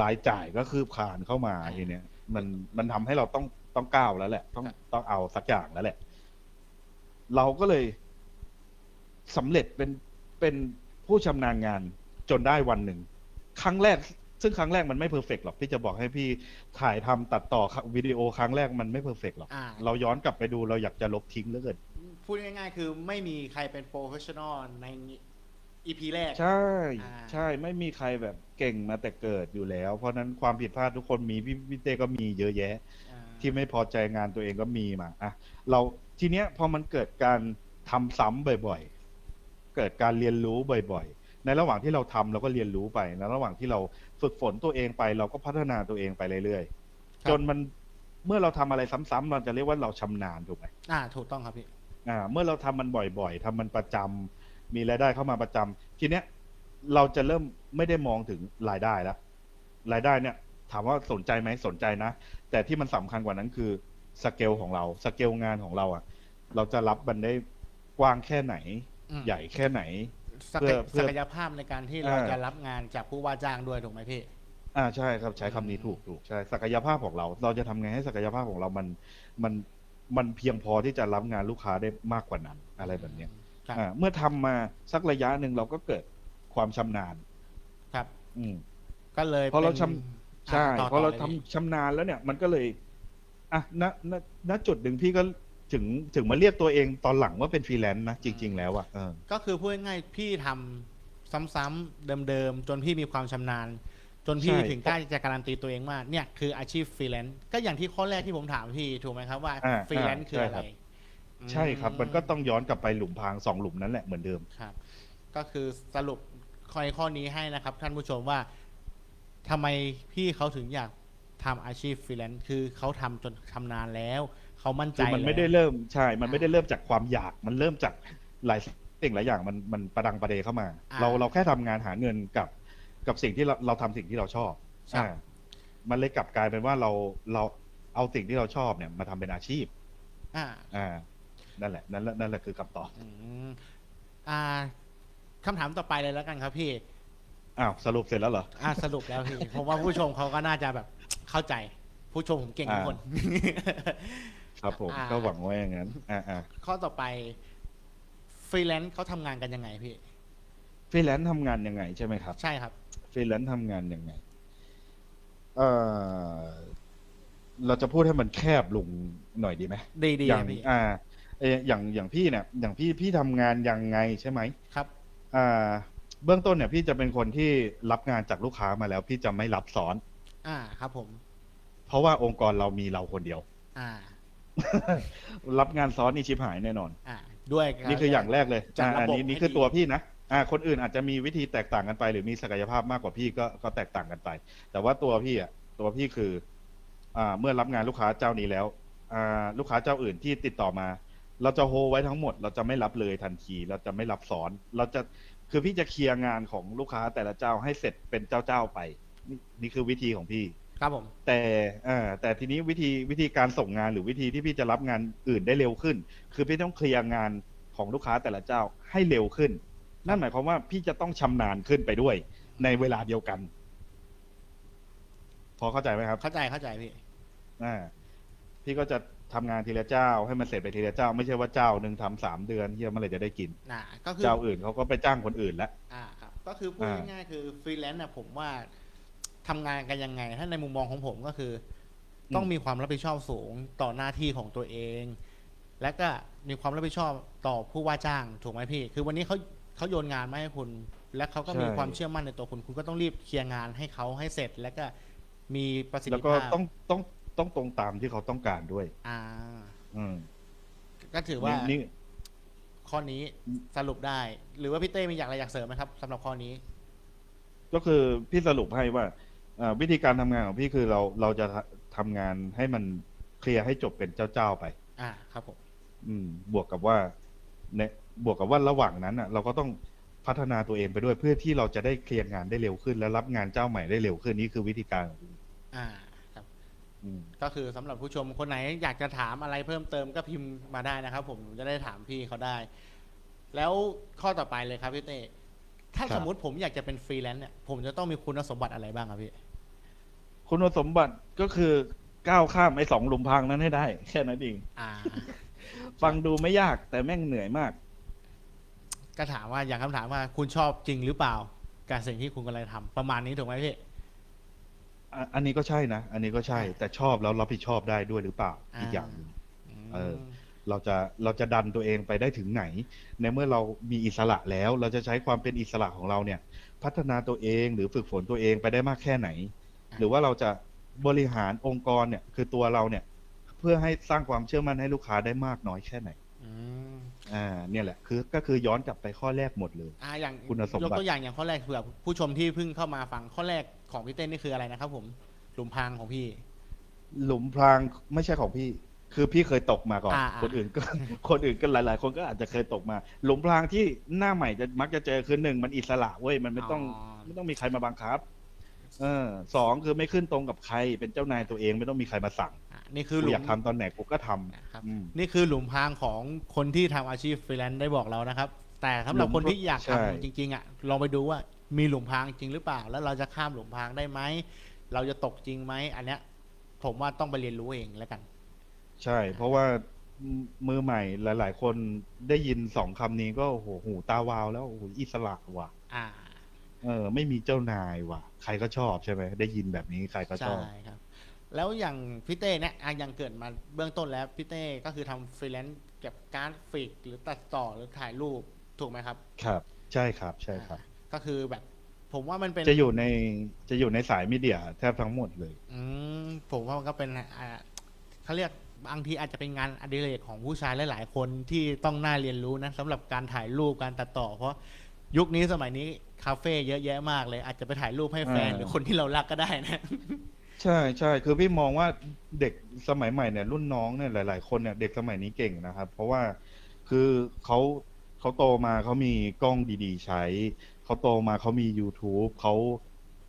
รายจ่ายก็คือคลานเข้ามาทีเนี้ยมันมันทำให้เราต้องต้องก้าวแล้วแหละ ต้องต้องเอาสักอย่างแล้วแหละ เราก็เลยสำเร็จเป็นเป็นผู้ชำนาญงานจนได้วันหนึ่ง ครั้งแรก ซึ่งครั้งแรกมันไม่ perfect หรอกพี่จะบอกให้พี่ถ่ายทำตัดต่อวิดีโอครั้งแรกมันไม่ perfect หรอกอ่าเราย้อนกลับไปดูเราอยากจะลบทิ้งเหลือเกิน พูดง่ายๆ คือไม่มีใครเป็น professional ใน EP แรก ใช่อ่าใช่ไม่มีใครแบบเก่งมาแต่เกิดอยู่แล้ว เพราะฉะนั้นความผิดพลาดทุกคนมีพี่พี่เต้ก็มีเยอะแยะอ่าที่ไม่พอใจงานตัวเองก็มีมาอะเราทีเนี้ยพอมันเกิดการทำซ้ำบ่อยๆ เกิดการเรียนรู้บ่อยๆ ในระหว่างที่เราทำเราก็เรียนรู้ไปในระหว่างที่เราฝึกฝนตัวเองไป เราก็พัฒนาตัวเองไปเรื่อยครับๆจนมันเมื่อเราทำอะไรซ้ำๆเราจะเรียกว่าเราชำนาญถูกไหมอ่า ถูกต้องครับพี่ อ่าเมื่อเราทำมันบ่อยๆทำมันประจำมีรายได้เข้ามาประจำทีเนี้ยเราจะเริ่มไม่ได้มองถึงรายได้แล้วรายได้เนี่ย ถามว่าสนใจไหมสนใจนะ แต่ที่มันสำคัญกว่านั้นคือสเกลของเราสเกลงานของเราอะ เราจะรับมันได้กว้างแค่ไหนอืมใหญ่แค่ไหนศักเพื่ยอเพื่อศักยภาพในการที่เราอ่าจะรับงานจากผู้ว่าจ้างด้วยถูกไหมพี่อ่าใช่ครับใช้คำนี้อืมถูกถูกใช่ศักยภาพของเรา เราจะทำไงให้ศักยภาพของเรามันมัน มันเพียงพอที่จะรับงานลูกค้าได้มากกว่านั้นอะไรแบบเนี้ยครับอ่าเมื่อทำมาสักระยะหนึ่งเราก็เกิดความชำนาญ ครับ อืมก็เลยพอเราป็นชำใช่ต่พอเราต่ทำลยพี่ชำนาญแล้วเนี่ย มันก็เลย อะณณณจุดหนึ่งพี่ก็ถึงถึงมาเรียกตัวเองตอนหลังว่าเป็นฟรีแลนซ์นะจริง ๆ แล้วอะเออก็คือพูดง่ายๆพี่ทำซ้ำๆเดิมๆจนพี่มีความชำนาญ จนพี่ใช่ ถึงกล้าจะการันตีตัวเองว่าเนี่ยคืออาชีพฟรีแลนซ์ก็อย่างที่ข้อแรกที่ผมถามพี่ถูกไหมครับว่าอ่าฟรีแลนซ์อ่าคืออะไรใช่ครับอืมันก็ต้องย้อนกลับไปหลุมพรางสองหลุมนั้นแหละเหมือนเดิม ครับ ก็คือสรุปข้อในข้อนี้ให้นะครับ ท่านผู้ชมว่าทำไมพี่เขาถึงอยากทำอาชีพฟรีแลนซ์คือเขาทำจนชำนาญแล้วเขามั่นใจคือมันไม่ได้แล้ว เริ่มใช่ มันอ่าไม่ได้เริ่มจากความอยาก มันเริ่มจากหลายสิ่งหลายอย่างมันมันประดังประเดเข้ามา อ่า เราเราแค่ทำงานหาเงินกับ กับสิ่งที่เราเราทำสิ่งที่เราชอบครับ อ่ามันเลยกลับกลายเป็นว่าเราเราเอาสิ่งที่เราชอบเนี่ยมาทำเป็นอาชีพ อ่า อ่า นั่นแหละ นั่นแหละนั่นแหละคือคำตอบอืมอ่าคำถามต่อไปเลยแล้วกันครับพี่ อ้าวสรุปเสร็จแล้วเหรอ อ่าสรุปแล้วพี่ ผมว่าผู้ชมเขาก็น่าจะแบบเข้าใจ ผู้ชมผมเก่งทุกคน ครับผม อ่า ก็หวังว่าอย่างนั้น อ่าอ่าข้อต่อไปฟรีแลนซ์เขาทำงานกันยังไงพี่ ฟรีแลนซ์ทำงานยังไง ใช่ไหมครับใช่ครับฟรีแลนซ์ทำงานยังไงเอ่อเราจะพูดให้มันแคบลงหน่อยดีไหมดีดีอย่างพี่อ่าเอ่ออย่างอย่างพี่เนี่ย อย่างพี่พี่ทำงานยังไงใช่ไหมครับอ่าเบื้องต้นเนี่ยพี่จะเป็นคนที่รับงานจากลูกค้ามาแล้ว พี่จะไม่รับซ้อน อ่าครับผม เพราะว่าองค์กรเรามีเราคนเดียว อ่า รับงานซ้อนนี่ชิบหายแน่นอน อ่า ด้วยนี่คืออย่างแรกเลยจัดอ่าระอันบบนี้นี่ให้คือดีตัวพี่นะ อ่าคนอื่นอาจจะมีวิธีแตกต่างกันไป หรือมีศักยภาพมากกว่าพี่ก็ก็แตกต่างกันไป แต่ว่าตัวพี่อะตัวพี่คืออ่าเมื่อรับงานลูกค้าเจ้านี้แล้วอ่าลูกค้าเจ้าอื่นที่ติดต่อมา เราจะโฮไว้ทั้งหมด เราจะไม่รับเลยทันที เราจะไม่รับสอน เราจะคือพี่จะเคลียร์งานของลูกค้าแต่ละเจ้าให้เสร็จเป็นเจ้าเจ้าๆไปนี่นี่คือวิธีของพี่ ครับผม แต่อ่าแต่ทีนี้วิธีวิธีการส่งงานหรือวิธีที่พี่จะรับงานอื่นได้เร็วขึ้น คือพี่ต้องเคลียร์งานของลูกค้าแต่ละเจ้าให้เร็วขึ้น นั่นหมายความว่าพี่จะต้องชำนาญขึ้นไปด้วย ในเวลาเดียวกัน พอเข้าใจไหมครับ เข้าใจเข้าใจพี่อ่าพี่ก็จะทำงานทีละเจ้าให้มันเสร็จไปทีละเจ้า ไม่ใช่ว่าเจ้าหนึ่งทำสามเดือนเฮียเมื่อไหร่จะได้กินอ่าก็คือเจ้าอื่นเขาก็ไปจ้างคนอื่นแล้วอ่าครับก็คือพูดอ่าง่ายๆคือฟรีแลนซ์น่ะผมว่าทำงานกันยังไง ถ้าในมุมมองของผมก็คือ ต้องมีความรับผิดชอบสูงต่อหน้าที่ของตัวเอง และก็มีความรับผิดชอบต่อผู้ว่าจ้างถูกไหมพี่ คือวันนี้เขา เขาโยนงานมาให้คุณ และเขาก็มีใช่ความเชื่อมั่นในตัวคุณ คุณก็ต้องรีบเคลียร์งานให้เขาให้เสร็จ แล้วก็มีประสิทแล้วธิก็ภาพต้องต้องต้องตรงตามที่เขาต้องการด้วย อ่า อืม ก็ถือว่านี่ข้อนี้สรุปได้ หรือว่าพี่เต้มีอยากอะไรอยากเสริมไหมครับสำหรับข้อนี้ ก็คือพี่สรุปให้ว่าอ่าวิธีการทำงานของพี่คือเราเราจะทำงานให้มันเคลียร์ให้จบเป็นเจ้าๆไป อ่า ครับผม อืม บวกกับว่า ในบวกกับว่าระหว่างนั้นอะ เราก็ต้องพัฒนาตัวเองไปด้วยเพื่อที่เราจะได้เคลียร์งานได้เร็วขึ้น และรับงานเจ้าใหม่ได้เร็วขึ้นนี่คือวิธีการของพี่อ่าครับอืมก็คือสำหรับผู้ชมคนไหนอยากจะถามอะไรเพิ่มเติมก็พิมพ์มาได้นะครับ ผมผมจะได้ถามพี่เขาได้ แล้วข้อต่อไปเลยครับพี่เต้ถ้าครับสมมติผมอยากจะเป็นฟรีแลนซ์เนี่ยผมจะต้องมีคุณสมบัติอะไรบ้างครับพี่คุณสมบัติก็คือก้าวข้ามไอ้สองหลุมพรางนั้นให้ได้ แค่นั้นเองอ่า ฟังดูไม่ยากแต่แม่งเหนื่อยมาก ก็ถามว่าอย่างคำถามว่าคุณชอบจริงหรือเปล่ากับสิ่งที่คุณกำลังทำประมาณนี้ถูกไหมพี่ อะอันนี้ก็ใช่นะ อันนี้ก็ใช่อ่าแต่ชอบแล้วรับผิดชอบได้ด้วยหรือเปล่าอ่าอีกอย่างหนึ่งมเออ เราจะเราจะดันตัวเองไปได้ถึงไหน ในเมื่อเรามีอิสระแล้ว เราจะใช้ความเป็นอิสระของเราเนี่ย พัฒนาตัวเองหรือฝึกฝนตัวเองไปได้มากแค่ไหน หรือว่าเราจะบริหารองค์กรเนี่ย คือตัวเราเนี่ย เพื่อให้สร้างความเชื่อมั่นให้ลูกค้าได้มากน้อยแค่ไหนอืมอ่าเนี่ยแหละคือก็คือย้อนกลับไปข้อแรกหมดเลยอ่าอย่างคุณสมบัติยกตัวอย่างอย่างข้อแรกเผื่อผู้ชมที่เพิ่งเข้ามาฟังข้อแรกของพี่เต้นนี่คืออะไรนะครับผมหลุมพรางของพี่ หลุมพรางไม่ใช่ของพี่ คือพี่เคยตกมาก่อนอ่าอ่าคนอื่นก็คนอื่นก็หลาย ๆ คนก็อาจจะเคยตกมา หลุมพรางที่หน้าใหม่จะมักจะเจอคือหนึ่งมันอิสระเว้ยมันไม่ต้องไม่ต้องมีใครมาบังคับเออสองคือไม่ขึ้นตรงกับใครเป็นเจ้านายตัวเองไม่ต้องมีใครมาสั่งอะ นี่คือหกูอยากทำตอนไหนกูก็ทำนะครับอืม นี่คือหลุมพรางของคนที่ทำอาชีพฟรีแลนซ์ได้บอกเรานะครับ แต่สำหรับหลุมคนที่อยากใช่ ทำจริงๆอะลองไปดูว่ามีหลุมพรางจริงหรือเปล่า แล้วเราจะข้ามหลุมพรางได้ไหมเราจะตกจริงไหมอันเนี้ย ผมว่าต้องไปเรียนรู้เองแล้วกัน ใช่ เพราะว่ามือใหม่หลาย ๆ คนได้ยินสองคำนี้ก็โอ้โหหูตาวาวแล้วโอ้โหอิสระว่ะ อ่า เออ ไม่มีเจ้านายว่ะ ใครก็ชอบใช่ไหมได้ยินแบบนี้ใครก็ชใช่ ครับ แล้วอย่างพี่เต้เนี่ยอะอย่างเกิดมาเบื้องต้นแล้วพี่เต้ก็คือทำฟรีแลนซ์เก็บกราฟิก หรือตัดต่อหรือถ่ายรูปถูกไหมครับ ครับ ใช่ครับ ใช่ครับอ่าก็คือแบบ ผมว่ามันเป็นจะอยู่ในจะอยู่ในสายมีเดียแทบทั้งหมดเลย อืมผมว่ามันก็เป็นอ่าเขาเรียกบางทีอาจจะเป็นงานอดิเรกของผู้ชายหลาย ๆ คนที่ต้องน่าเรียนรู้นะสำหรับการถ่ายรูปการตัดต่อ เพราะยุคนี้สมัยนี้คาเฟ่เยอะแยะมากเลย อาจจะไปถ่ายรูปให้แฟนอ่าหรือคนที่เรารักก็ได้นะ ใช่ใช่คือพี่มองว่าเด็กสมัยใหม่เนี่ย รุ่นน้องเนี่ยหลาย ๆ คนเนี่ยเด็กสมัยนี้เก่งนะครับ เพราะว่าคือเขาเขาโตมาเขามีกล้องดีๆ ใช้เขาโตมาเขามี YouTube เขา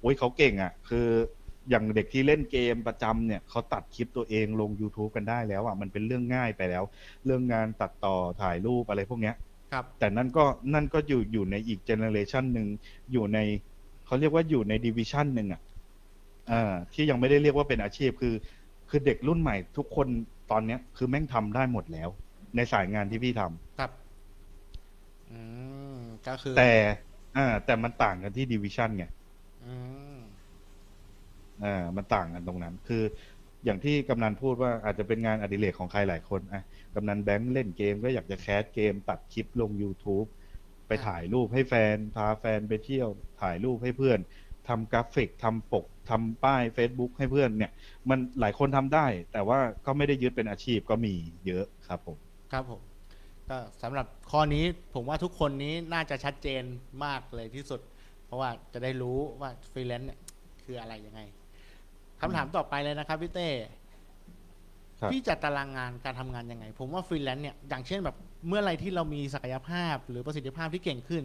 โอ้ยเขาเก่งอะ่ะ คืออย่างเด็กที่เล่นเกมประจำเนี่ยเขาตัดคลิปตัวเองลง YouTube กันได้แล้วอะ่ะมันเป็นเรื่องง่ายไปแล้ว เรื่องงานตัดต่อถ่ายรูปอะไรพวกเนี้ยครับ แต่นั่นก็นั่นก็อยู่อยู่ในอีกเจเนอเรชันหนึ่งอยู่ในเขาเรียกว่าอยู่ใน division หนึ่งอะอ่า ที่ยังไม่ได้เรียกว่าเป็นอาชีพคือ คือเด็กรุ่นใหม่ทุกคนตอนเนี้ย คือแม่งทำได้หมดแล้ว ในสายงานที่พี่ทำครับอืมก็คือ แต่อ่าแต่มันต่างกันที่ division ไงอืมอ่ามันต่างกันตรงนั้น คือ อย่างที่กำนันพูดว่าอาจจะเป็นงานอดิเรกของใครหลายคนอะกำนันแบงค์เล่นเกมก็อยากจะ cast เกมตัดคลิปลง YouTube ไปถ่ายรูปให้แฟน พาแฟนไปเที่ยว ถ่ายรูปให้เพื่อนทำกราฟิกทำปกทำป้าย Facebook ให้เพื่อนเนี่ย มันหลายคนทำได้ แต่ว่าก็ไม่ได้ยึดเป็นอาชีพก็มีเยอะครับผม ครับผมก็สำหรับข้อนี้ผมว่าทุกคนนี้น่าจะชัดเจนมากเลยที่สุด เพราะว่าจะได้รู้ว่าฟรีแลนซ์เนี่ยคืออะไรยังไงคำถามต่อไปเลยนะครับพี่เต้ครับพี่จัดตารางงานการทำงานยังไง ผมว่าฟรีแลนซ์เนี่ยอย่างเช่นแบบเมื่อไรที่เรามีศักยภาพหรือประสิทธิภาพที่เก่งขึ้น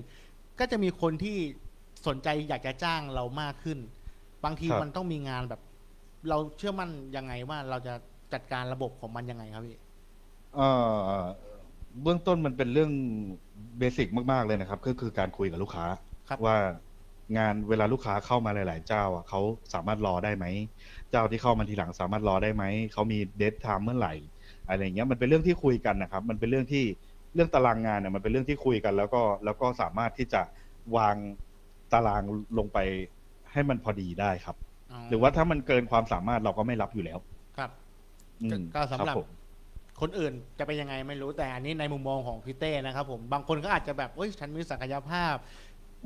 ก็จะมีคนที่สนใจอยากจะจ้างเรามากขึ้น บางทีครับ มันต้องมีงานแบบ เราเชื่อมั่นยังไงว่าเราจะจัดการระบบของมันยังไงครับพี่ เอ่อเบื้องต้นมันเป็นเรื่อง basic มาก ๆ เลยนะครับ ก็คือการคุยกับลูกค้า ครับ ว่างานเวลาลูกค้าเข้ามาหลาย ๆ เจ้าอะเขาสามารถรอได้ไหม เจ้าที่เข้ามาทีหลังสามารถรอได้ไหม เขามีเดทไทม์เมื่อไหร่อะไรอย่างเงี้ยมันเป็นเรื่องที่คุยกันนะครับ มันเป็นเรื่องที่เรื่องตารางงานเนี่ยมันเป็นเรื่องที่คุยกัน แล้วก็แล้วก็สามารถที่จะวางตารางลงไป ให้มันพอดีได้ครับ หรือว่าถ้ามันเกินความสามารถเราก็ไม่รับอยู่แล้ว ครับอืมก็สำหรับผมคนอื่นจะเป็นยังไงไม่รู้แต่อันนี้ในมุมมองของพี่เต้นะครับ ผมบางคนก็อาจจะแบบเอ้ยฉันมีศักยภาพ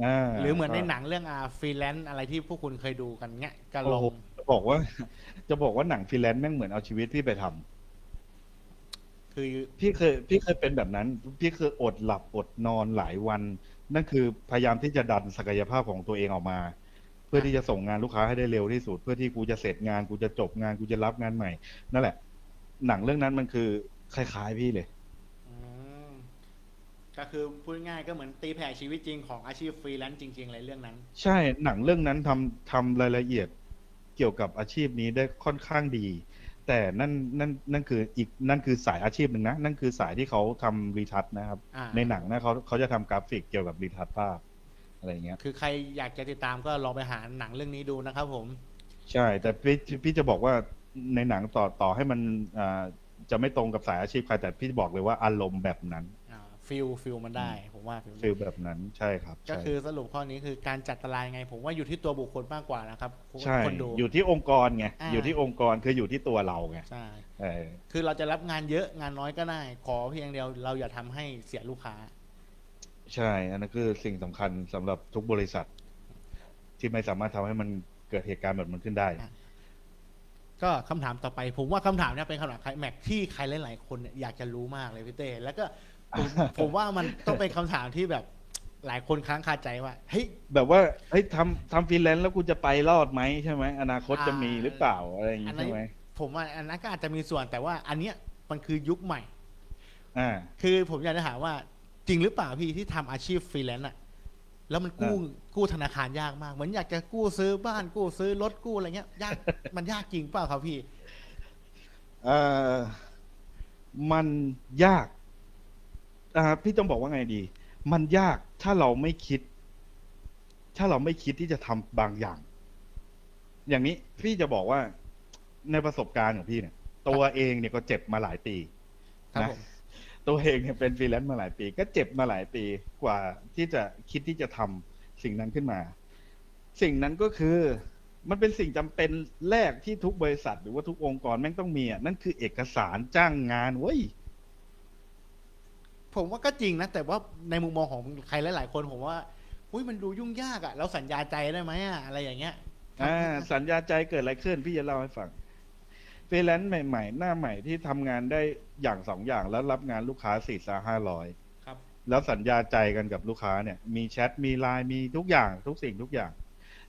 อ่าหรือเหมือนในหนังเรื่องอาฟรีแลนซ์อะไรที่พวกคุณเคยดูกันเงี้ยก็ลโอ้องโหจะบอกว่า จะบอกว่าหนังฟรีแลนซ์แม่งเหมือนเอาชีวิตพี่ไปทำคือพี่เคยพี่เคยเป็นแบบนั้น พี่เคยอดหลับอดนอนหลายวัน นั่นคือพยายามที่จะดันศักยภาพของตัวเองออกมา เพื่อที่จะส่งงานลูกค้าให้ได้เร็วที่สุด เพื่อที่กูจะเสร็จงานกูจะจบงานกูจะรับงานใหม่ นั่นแหละ หนังเรื่องนั้นมันคือคล้ายๆพี่เลยอืมก็คือพูดง่ายๆก็เหมือนตีแผ่ชีวิตจริงของอาชีพฟรีแลนซ์จริงๆเลยเรื่องนั้น ใช่หนังเรื่องนั้นทำทำรายละเอียดเกี่ยวกับอาชีพนี้ได้ค่อนข้างดี แต่นั่นนั่นนั่นคืออีกนั่นคือสายอาชีพหนึ่งนะ นั่นคือสายที่เขาทำ retouch นะครับอ่าในหนังนะเขาเขาจะทำกราฟิกเกี่ยวกับ retouch ภาพ อะไรอย่างเงี้ย คือใครอยากจะติดตามก็ลองไปหาหนังเรื่องนี้ดูนะครับผม ใช่ แต่พี่พี่จะบอกว่าในหนังต่อต่อให้มันอ่าจะไม่ตรงกับสายอาชีพใครแต่พี่บอกเลยว่าอารมณ์แบบนั้น feel feel มันได้ ผมว่า feel feelแบบนั้นใช่ครับ ก็ใช่คือสรุปข้อนี้คือการจัดตารางยังไง ผมว่าอยู่ที่ตัวบุคคลมากกว่านะครับใช่คนดูอยู่ที่องค์กรไงอ่าอยู่ที่องค์กรคืออยู่ที่ตัวเราไงใช่เออคือเราจะรับงานเยอะงานน้อยก็ได้ ขอเพียงเดียวเราอย่าทำให้เสียลูกค้า ใช่ อันนั้นคือสิ่งสำคัญสำหรับทุกบริษัท ที่ไม่สามารถทำให้มันเกิดเหตุการณ์แบบมันขึ้นได้อะก็คำถามต่อไป ผมว่าคำถามเนี้ยเป็นคำถามแม็กที่ใครหลายๆคนเนี่ยอยากจะรู้มากเลยพี่เต้แล้วก็ผมผมว่ามันต้องเป็นคำถามที่แบบหลายคนค้างคาใจว่าเฮ้ย แบบว่าเฮ้ยทำทำฟรีแลนซ์แล้วกูจะไปรอดไหมใช่ไหมอนาคตจะอ่ามีมีหรือเปล่าอะไรอย่างอังี้นนั้ใช่นไหมผมว่าอันนั้นก็อาจจะมีส่วนแต่ว่าอันเนี้ยมันคือยุคใหม่ อ่า คือผมอยากจะถามว่า จริงหรือเปล่าพี่ที่ทำอาชีพฟรีแลนซ์อะแล้วมันกู้กู้ธนาคารยากมาก เหมือนอยากจะกู้ซื้อบ้านกู้ซื้อรถกู้อะไรเงี้ย ยากมันยากจริงเปล่าครับพี่เอ่อมันยากอ่าพี่ต้องบอกว่าไงดี มันยากถ้าเราไม่คิด ถ้าเราไม่คิดที่จะทำบางอย่าง อย่างนี้พี่จะบอกว่าในประสบการณ์ของพี่เนี่ย ตัวเองเนี่ยก็เจ็บมาหลายปีครับนะผม ตัวเองเนี่ยเป็นฟรีแลนซ์มาหลายปี ก็เจ็บมาหลายปีกว่าที่จะคิดที่จะทำสิ่งนั้นขึ้นมา สิ่งนั้นก็คือมันเป็นสิ่งจำเป็นแรกที่ทุกบริษัท หรือว่าทุกองค์กรแม่งต้องมีอะนั่นคือเอกสารจ้างงานเว้ยผมว่าก็จริงนะ แต่ว่าในมุมมองของใครหลาย ๆ คนผมว่าอุ้ยมันดูยุ่งยากอะเราสัญญาใจได้ไหมอะอะไรอย่างเงี้ย อ่า สัญญาใจเกิดอะไรขึ้นพี่จะเล่าให้ฟัง ฟรีแลนซ์ใหม่ๆ หน้าใหม่ที่ทำงานได้อย่างสองอย่างแล้วรับงานลูกค้าสี่สาห้าร้อยครับ แล้วสัญญาใจกันกับลูกค้าเนี่ย มีแชทมีไลน์มีทุกอย่างทุกสิ่งทุกอย่าง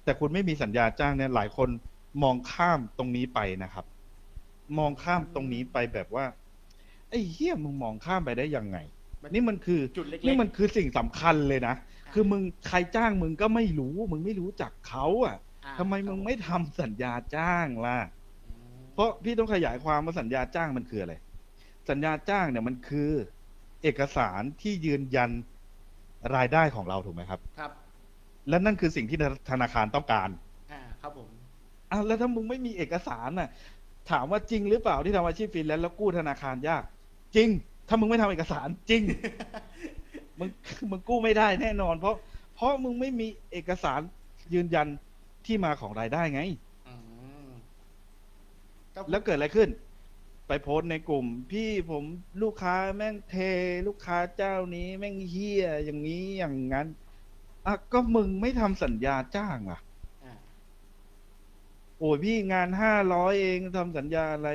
แต่คุณไม่มีสัญญาจ้างเนี่ยหลายคนมองข้ามตรงนี้ไปนะครับ มองข้ามตรงนี้ไปแบบว่าไอ้เหี้ยมึงมองข้ามไปได้ยังไงนี่มันคือจุดเล็กๆ นี่มันคือสิ่งสำคัญเลยนะคือมึงใครจ้างมึงก็ไม่รู้ มึงไม่รู้จักเขาอะ อ่าทำไมมึงไม่ทำสัญญาจ้างล่ะอืม เพราะพี่ต้องขยายความว่าสัญญาจ้างมันคืออะไร สัญญาจ้างเนี่ยมันคือ เอกสารที่ยืนยันรายได้ของเราถูกไหมครับ ครับ และนั่นคือสิ่งที่ธนาคารต้องการ อ่า ครับผมอ้าวแล้วถ้ามึงไม่มีเอกสารน่ะ ถามว่าจริงหรือเปล่าที่ทำอาชีพฟรีแลนซ์แล้วกู้ธนาคารยาก จริง ถ้ามึงไม่ทำเอกสารจริง มึงมึงกู้ไม่ได้แน่นอน เพราะ เพราะมึงไม่มีเอกสารยืนยันที่มาของรายได้ไงอืม ก็แล้วเกิดอะไรขึ้น ไปโพสต์ในกลุ่ม พี่ผมลูกค้าแม่งเท ลูกค้าเจ้านี้แม่งเฮี้ยอย่างนี้อย่างนั้นอะก็มึงไม่ทำสัญญาจ้างอะ อ่าโอ้ยพี่งานห้าร้อยเองทำสัญญาอะไร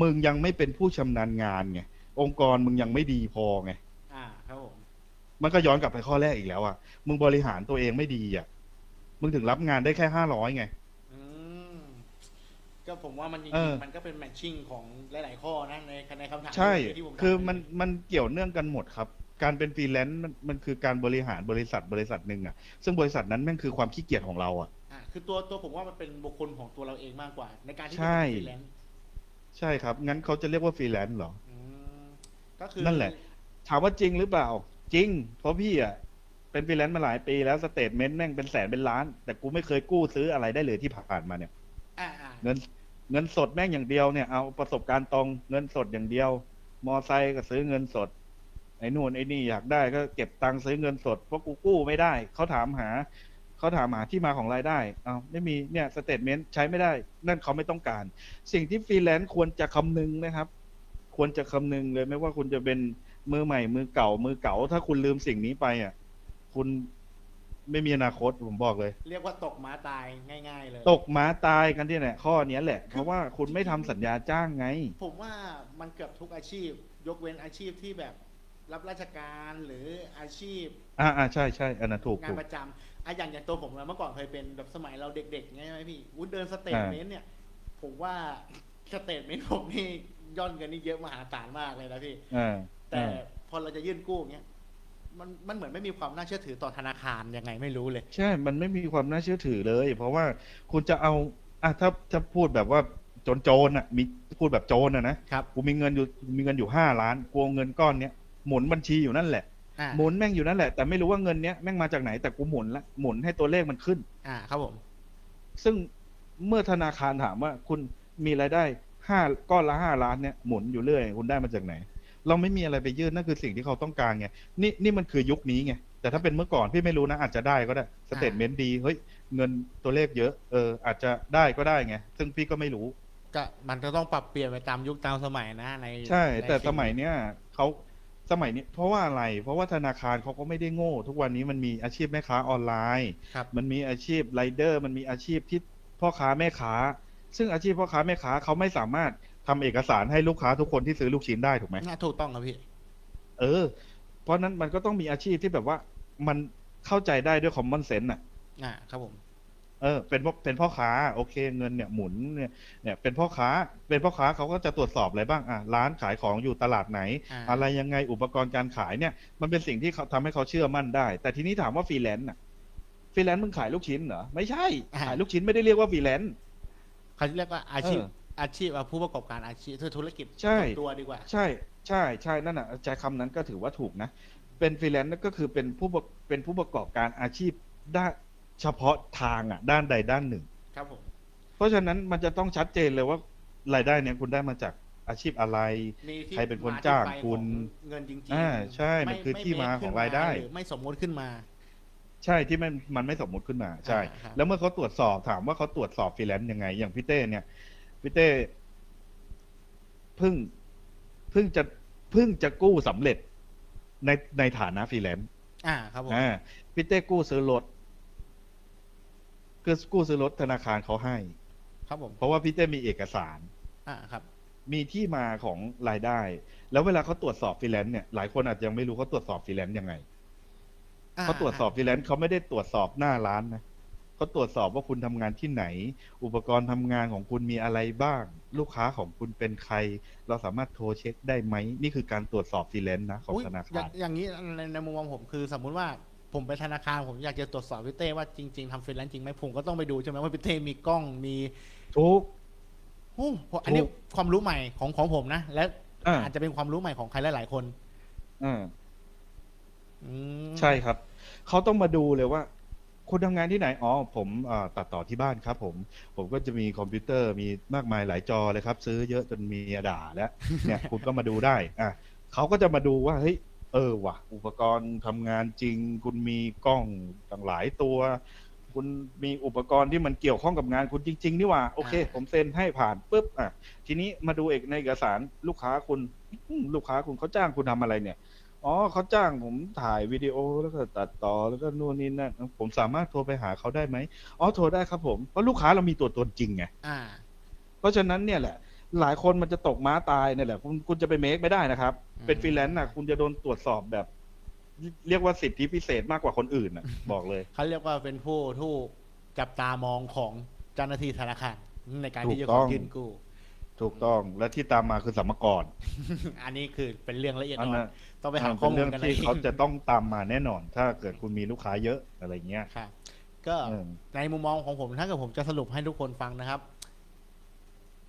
มึงยังไม่เป็นผู้ชำนาญงานไงองค์กรมึงยังไม่ดีพอไง อ่าครับผมมันก็ย้อนกลับไปข้อแรกอีกแล้วอะ มึงบริหารตัวเองไม่ดีอะ มึงถึงรับงานได้แค่ห้าร้อยไงอืม ก็ผมว่ามันจริงๆมันก็เป็น matching ของหลาย ๆ ข้อนะในในคำถามใช่ ที่ผมถาคือมันมันเกี่ยวเนื่องกันหมดครับ การเป็นฟรีแลนซ์มันมันคือการบริหารบริษัทบริษัทหนึ่งอะ ซึ่งบริษัทนั้นแม่งคือความขี้เกียจของเราอะ อ่าคือตัวตัวผมว่ามันเป็นบุคคลของตัวเราเองมากกว่า ในการที่จะใช่ เป็นฟรีแลนซ์ใช่ครับ งั้นเขาจะเรียกว่าฟรีแลนซ์เหรอ อืมก็คือ นั่นแหละ ถามว่าจริงหรือเปล่า จริง เพราะพี่อะ เป็นฟรีแลนซ์มาหลายปีแล้ว statement แม่งเป็นแสนเป็นล้าน แต่กูไม่เคยกู้ซื้ออะไรได้เลยที่ผ่านมาเนี่ยอ่าอ่า เงินเงินสดแม่งอย่างเดียวเนี่ยเอาประสบการณ์ตรงเงินสดอย่างเดียว มอไซค์ก็ซื้อเงินสด ไอ้นู่นไอ้นี่อยากได้ก็เก็บตังค์ซื้อเงินสดเพราะกูกู้ไม่ได้เขาถามหาเขาถามหาที่มาของรายได้เอาไม่มีเนี่ย statement ใช้ไม่ได้ นั่นเขาไม่ต้องการ สิ่งที่ฟรีแลนซ์ควรจะคำนึงนะครับ ควรจะคำนึงเลยไม่ว่าคุณจะเป็นมือใหม่มือเก่ามือเก่า ถ้าคุณลืมสิ่งนี้ไปอะ คุณ ไม่มีอนาคตผมบอกเลย เรียกว่าตกม้าตายง่าย ๆ เลย ตกม้าตายกันที่ไหนข้อเนี้ยแหละ เพราะว่าคุณไม่ทำสัญญาจ้างไง ผมว่ามันเกือบทุกอาชีพ ยกเว้นอาชีพที่แบบรับราชการหรืออาชีพ อ่าอ่าใช่ใช่อันนั้นถูกงาถูนก ประจำอะอย่างอย่างตัวผมอะเมื่อก่อนเคยเป็นแบบสมัยเราเด็กๆไงใช่ไหมพี่วุ้นเดิน statement เนี่ย ผมว่า statement ผมนี่ย่อนกันนี่เยอะมหาศาลมากเลยนะพี่ อ่าแต่อ่าพอเราจะยื่นกู้เงี้ย มันมันเหมือนไม่มีความน่าเชื่อถือต่อธนาคารยังไงไม่รู้เลย ใช่ มันไม่มีความน่าเชื่อถือเลย เพราะว่าคุณจะเอาอะถ้าถ้าพูดแบบว่าโจรโจรอะ มีพูดแบบโจรอะนะครับ กูมีเงินอยู่มีเงินอยู่ห้าล้านกูเอาเงินก้อนเนี้ยหมุนบัญชีอยู่นั่นแหละ อ่าหมุนแม่งอยู่นั่นแหละแต่ไม่รู้ว่าเงินเนี้ยแม่งมาจากไหนแต่กูหมุนละหมุนให้ตัวเลขมันขึ้น อ่าครับผม ซึ่งเมื่อธนาคารถามว่าคุณมีรายได้ห้าก้อนละห้าล้านเนี่ยหมุนอยู่เรื่อย คุณได้มาจากไหน เราไม่มีอะไรไปยื่นนั่นคือสิ่งที่เขาต้องการไงนี่นี่มันคือยุคนี้ไงแต่ถ้าเป็นเมื่อก่อนพี่ไม่รู้นะอาจจะได้ก็ได้ statement ดีเฮ้ยเงินตัวเลขเยอะเอออาจจะได้ก็ได้ไงซึ่งพี่ก็ไม่รู้ก็มันจะต้องปรับเปลี่ยนไปตามยุคตามสมัยนะในใช่ในแต่สิ่งสมัยเนี้ยเขาสมัยนี้เพราะว่าอะไร เพราะว่าธนาคารเขาก็ไม่ได้โง่ ทุกวันนี้มันมีอาชีพแม่ค้าออนไลน์ครับมันมีอาชีพไรเดอร์ มันมีอาชีพที่พ่อค้าแม่ค้า ซึ่งอาชีพพ่อค้าแม่ค้าเขาไม่สามารถ ทำเอกสารให้ลูกค้าทุกคนที่ซื้อลูกชิ้นได้ถูกไหมน่าถูกต้องครับพี่ เออ เพราะนั้นมันก็ต้องมีอาชีพที่แบบว่ามันเข้าใจได้ด้วย common sense อะ อ่า ครับผม เออ เป็นพ่อเป็นพ่อค้า โอเค เงินเนี่ยหมุนเนี่ย เนี่ยเป็นพ่อค้า เป็นพ่อค้าเขาก็จะตรวจสอบอะไรบ้าง อะ ร้านขายของอยู่ตลาดไหนอ่าอะไรยังไง อุปกรณ์การขายเนี่ย มันเป็นสิ่งที่เขาทำให้เขาเชื่อมั่นได้ แต่ทีนี้ถามว่าฟรีแลนซ์อะ ฟรีแลนซ์มึงขายลูกชิ้นเหรอ ไม่ใช่ ขายลูกชิ้นไม่ได้เรียกว่าฟรีแลนซ์เขาเรียกว่าอาชีพเอออาชีพอะผู้ประกอบการอาชีพธุรกิจใช่ส่วนตัวดีกว่า ใช่ใช่ใช่นั่นน่ะใช้คำนั้นก็ถือว่าถูกนะ เป็นฟรีแลนซ์นั่นก็คือเป็นผู้ประเป็นผู้ประกอบการอาชีพด้านเฉพาะทางอะ ด้านใดด้านหนึ่ง ครับผมเพราะฉะนั้นมันจะต้องชัดเจนเลยว่ารายได้เนี่ยคุณได้มาจากอาชีพอะไรมีที่ใครเป็นคนมที่จ้างไปคุณของเงินจริงอ่าใช่มันไคือที่มาไของรายได้หรือไม่สมมติขึ้นมา ใช่ที่มันมันไม่สมมุติขึ้นมา ใช่อ่าครับแล้วเมื่อเขาตรวจสอบถามว่าเขาตรวจสอบฟรีแลนซ์ยังไง อย่างพี่เต้เนี่ย พี่เต้เพิ่งเพิ่งจะเพิ่งจะกู้สำเร็จในในฐานะฟรีแลนซ์อ่าครับผมอ่าพี่เต้กู้ซื้อรถคือกู้ซื้อรถธนาคารเขาให้ ครับผม เพราะว่าพี่เต้มีเอกสาร อ่าครับ มีที่มาของรายได้ แล้วเวลาเขาตรวจสอบฟรีแลนซ์เนี่ย หลายคนอาจจะยังไม่รู้เขาตรวจสอบฟรีแลนซ์ยังไงเขาตรวจสอบฟรีแลนซ์เขาไม่ได้ตรวจสอบหน้าร้านนะ เขาตรวจสอบว่าคุณทำงานที่ไหน อุปกรณ์ทำงานของคุณมีอะไรบ้าง ลูกค้าของคุณเป็นใคร เราสามารถโทรเช็คได้ไหม นี่คือการตรวจสอบฟรีแลนซ์นะของอุ๊ยธนาอย่าคางร อย่างนี้ในในมุมมองผมคือสมมุติว่าผมไปธนาคารผมอยากจะตรวจสอบพี่เต้ว่าจริง ๆทำฟรีแลนซ์จริงไหมผมก็ต้องไปดูใช่ไหมว่าพี่เต้มีกล้องมีทุกโอ้โหอันนี้ถูกความรู้ใหม่ของของผมนะ และอ่า อาจจะเป็นความรู้ใหม่ของใครหลายๆคน อ่า อืมใช่ครับ เขาต้องมาดูเลยว่า คุณทำงานที่ไหน อ๋อ ผมอ่าตัดต่อที่บ้านครับผม ผมก็จะมีคอมพิวเตอร์มีมากมายหลายจอเลยครับ ซื้อเยอะจนมีด่าแล้ว เนี่ย คุณก็มาดูได้ อะเขาก็จะมาดูว่า เฮ้ย เออว่ะ อุปกรณ์ทำงานจริง คุณมีกล้องต่างหลายตัว คุณมีอุปกรณ์ที่มันเกี่ยวข้องกับงานคุณจริง ๆ นี่หว่า โอเค ผมเซ็นให้ผ่านปุ๊บ อะ ทีนี้มาดูเอกในเอกสารลูกค้าคุณอืมลูกค้าคุณเขาจ้างคุณทำอะไรเนี่ย อ๋อเขาจ้างผมถ่ายวิดีโอแล้วก็ตัดต่อแล้วก็นู่นนี่นั่นผมสามารถโทรไปหาเขาได้ไหมอ๋อโทรได้ครับผมเพราะลูกค้าเรามีตัวตนจริงไงอ่า เพราะฉะนั้นเนี่ยแหละ หลายคนมันจะตกม้าตายเนี่ยแหละ คุณคุณจะไป make ไม่ได้นะครับอืมเป็นฟรีแลนซ์นะคุณจะโดนตรวจสอบแบบ เรียกว่าสิทธิพิเศษมากกว่าคนอื่นนะบอกเลยเขาเรียกว่าเป็นผู้ถูกจับตามองของเจ้าหน้าที่ธนาคารในการที่จะถูกต้องยื่นกู้ถูกต้องและที่ตามมาคือสัมภาระอันนี้คือเป็นเรื่องละเอียดอันอ่อนนั้น ต้องไปหาข้เป็อนมูเรื่ลองกันที่เองเขาจะต้องตามมาแน่นอน ถ้าเกิดคุณมีลูกค้าเยอะอะไรเงี้ยครับก็เออในมุมมองของผมถ้าเกิดผมจะสรุปให้ทุกคนฟังนะครับ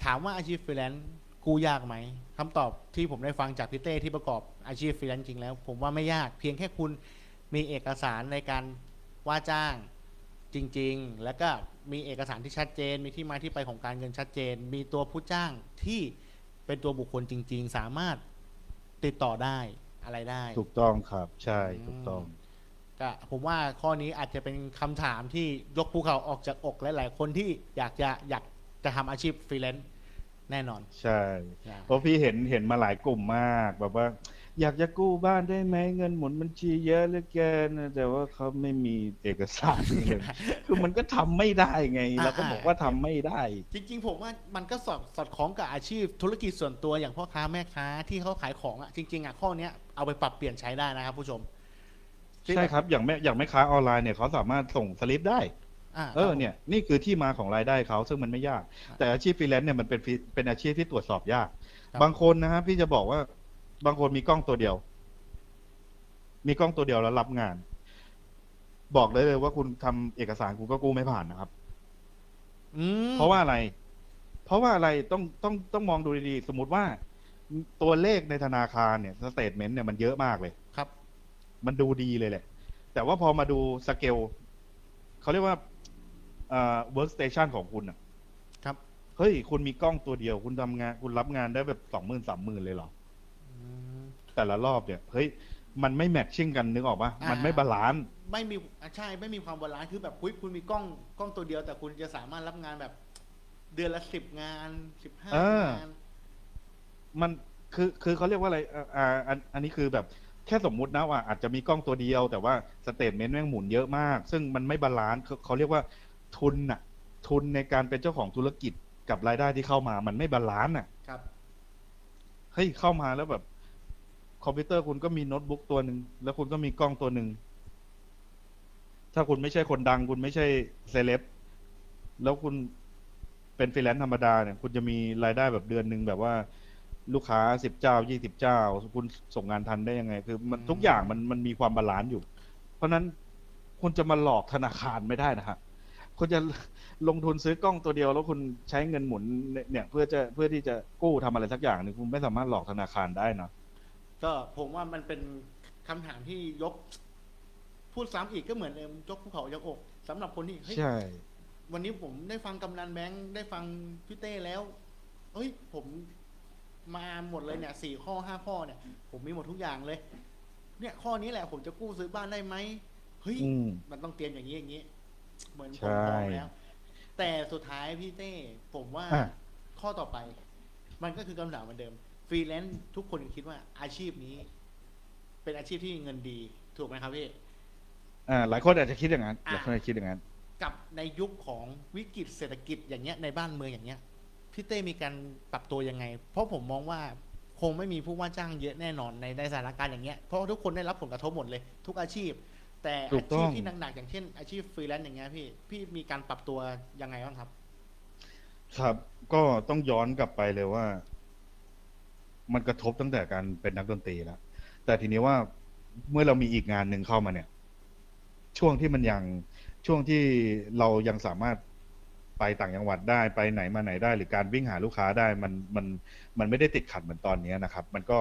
ถามว่าอาชีพฟรีแลนซ์กู้ยากไหมคำตอบที่ผมได้ฟังจากพี่เต้ที่ประกอบอาชีพฟรีแลนซ์จริงแล้ว ผมว่าไม่ยากเพียงแค่คุณมีเอกสารในการว่าจ้างจริง ๆ แล้วก็มีเอกสารที่ชัดเจน มีที่มาที่ไปของการเงินชัดเจน มีตัวผู้จ้างที่เป็นตัวบุคคลจริง ๆ สามารถติดต่อได้ อะไรได้ ถูกต้องครับใช่ถูกต้องก็ผมว่าข้อนี้อาจจะเป็นคำถามที่ยกภูเขาออกจากอกหลาย ๆ คนที่อยากจะอยากจะทำอาชีพฟรีแลนซ์แน่นอน ใช่นะเพราะพี่เห็นเห็นมาหลายกลุ่มมากแบบว่า อยากจะกู้บ้านได้ไหมเงินหมุนบัญชีเยอะเหลือเกินแต่ว่าเขาไม่มีเอกสารเลยคือมันก็ทำไม่ได้ไงเราก็บอกว่าทำไม่ได้ จริง ๆ ผมว่ามันก็สอดสอดคล้องกับอาชีพธุรกิจส่วนตัวอย่างพ่อค้าแม่ค้าที่เขาขายของอะจริงๆอะข้อเนี้ย เอาไปปรับเปลี่ยนใช้ได้นะครับ ผู้ชมใช่ครับอย่างแม่อย่างแม่ค้าออนไลน์เนี่ยเขาสามารถส่งสลิปได้อ่าเออเนี่ยนี่คือที่มาของรายได้เขาซึ่งมันไม่ยาก แต่อาชีพฟรีแลนซ์เนี่ยมันเป็นฟรีเป็นอาชีพที่ตรวจสอบยาก บางคนนะฮะพี่จะบอกว่า บางคนมีกล้องตัวเดียว มีกล้องตัวเดียวแล้วรับงาน บอกเลยเลยว่าคุณทำเอกสารคุณก็กู้ไม่ผ่านนะครับอืมเพราะว่าอะไร เพราะว่าอะไรต้องต้องต้องมองดูดีๆ สมมติว่า ตัวเลขในธนาคารเนี่ย statement เนี่ยมันเยอะมากเลยครับ มันดูดีเลยแหละ แต่ว่าพอมาดูสเกลเขาเรียกว่าเอ่อ workstation ของคุณอะครับ เฮ้ย คุณมีกล้องตัวเดียว คุณทำงาน คุณรับงานได้แบบสองหมื่นสามหมื่นเลยเหรออืมแต่ละรอบเนี่ย เฮ้ย มันไม่ matching กันนึกออกปะอ่ามั มันไม่ balance ไม่มีอะใช่ไม่มีความ balance คือแบบคุยคุณมีกล้องกล้องตัวเดียว แต่คุณจะสามารถรับงานแบบ เดือนละสิบงานสิบห้างาน มันคือคือเขาเรียกว่าอะไรอ่าอ่าอันอันนี้คือแบบแค่สมมุตินะว่าอาจจะมีกล้องตัวเดียว แต่ว่า statement แม่งหมุนเยอะมาก ซึ่งมันไม่ balance เขาเขาเรียกว่าทุนน่ะ ทุนในการเป็นเจ้าของธุรกิจกับรายได้ที่เข้ามา มันไม่ balance น่ะครับ เฮ้ยเข้ามาแล้วแบบ คอมพิวเตอร์คุณก็มีโน้ตบุ๊กตัวหนึ่งแล้วคุณก็มีกล้องตัวหนึ่งถ้าคุณไม่ใช่คนดัง คุณไม่ใช่เซเลบแล้วคุณเป็นฟรีแลนซ์ธรรมดาเนี่ย คุณจะมีรายได้แบบเดือนหนึ่งแบบว่า ลูกค้าสิบเจ้ายี่สิบเจ้า คุณส่งงานทันได้ยังไง คือ มันอืมทุกอย่างมันมันมีความ balance อยู่ เพราะฉะนั้นคุณจะมาหลอกธนาคารไม่ได้นะฮะคุณจะลงทุนซื้อกล้องตัวเดียว แล้วคุณใช้เงินหมุนเนี่ย เพื่อจะเพื่อที่จะกู้ทำอะไรสักอย่างหนึ่งคุณไม่สามารถหลอกธนาคารได้นะก็ผมว่ามันเป็นคำถามที่ยก พูดซ้ำอีกก็เหมือนเดิมยกภูเขายกอกสำหรับคนที่เฮ้ยใช่ วันนี้ผมได้ฟังกำนันแบงค์ได้ฟังพี่เต้แล้วเฮ้ย ผม มาหมดเลยเนี่ยสี่ข้อห้าข้อเนี่ย ผมมีหมดทุกอย่างเลย เนี่ยข้อนี้แหละผมจะกู้ซื้อบ้านได้ไหมเฮ้ยอืม มันต้องเตรียมอย่างนี้อย่างนี้ เหมือนผใช่พร้อมแล้ว แต่สุดท้ายพี่เต้ผมว่าอะ ข้อต่อไป มันก็คือคำถามเหมือนเดิม ฟรีแลนซ์ทุกคนคิดว่าอาชีพนี้ เป็นอาชีพที่เงินดี ถูกไหมครับพี่ อ่าหลายคนอาจจะคิดอย่างนั้นอะหลายคนอาจจะคิดอย่างนั้น กับในยุคของวิกฤตเศรษฐกิจอย่างเงี้ยในบ้านเมืองอย่างเงี้ย พี่เต้มีการปรับตัวยังไง เพราะผมมองว่าคงไม่มีผู้ว่าจ้างเยอะแน่นอนในในสถานการณ์อย่างเงี้ยเพราะว่าทุกคนได้รับผลกระทบหมดเลย ทุกอาชีพ แต่อาชีพถูกต้องที่หนักๆอย่างเช่น อาชีพฟรีแลนซ์อย่างเงี้ยพี่พี่มีการปรับตัวยังไงบ้างครับ ครับ ก็ต้องย้อนกลับไปเลยว่า มันกระทบตั้งแต่การเป็นนักดนตรีแล้วแต่ทีนี้ว่าเมื่อเรามีอีกงานหนึ่งเข้ามาเนี่ย ช่วงที่มันยังช่วงที่เรายังสามารถ ไปต่างจังหวัดได้ไปไหนมาไหนได้ หรือการวิ่งหาลูกค้าได้มันมันมันไม่ได้ติดขัดเหมือนตอนนี้นะครับ มันก็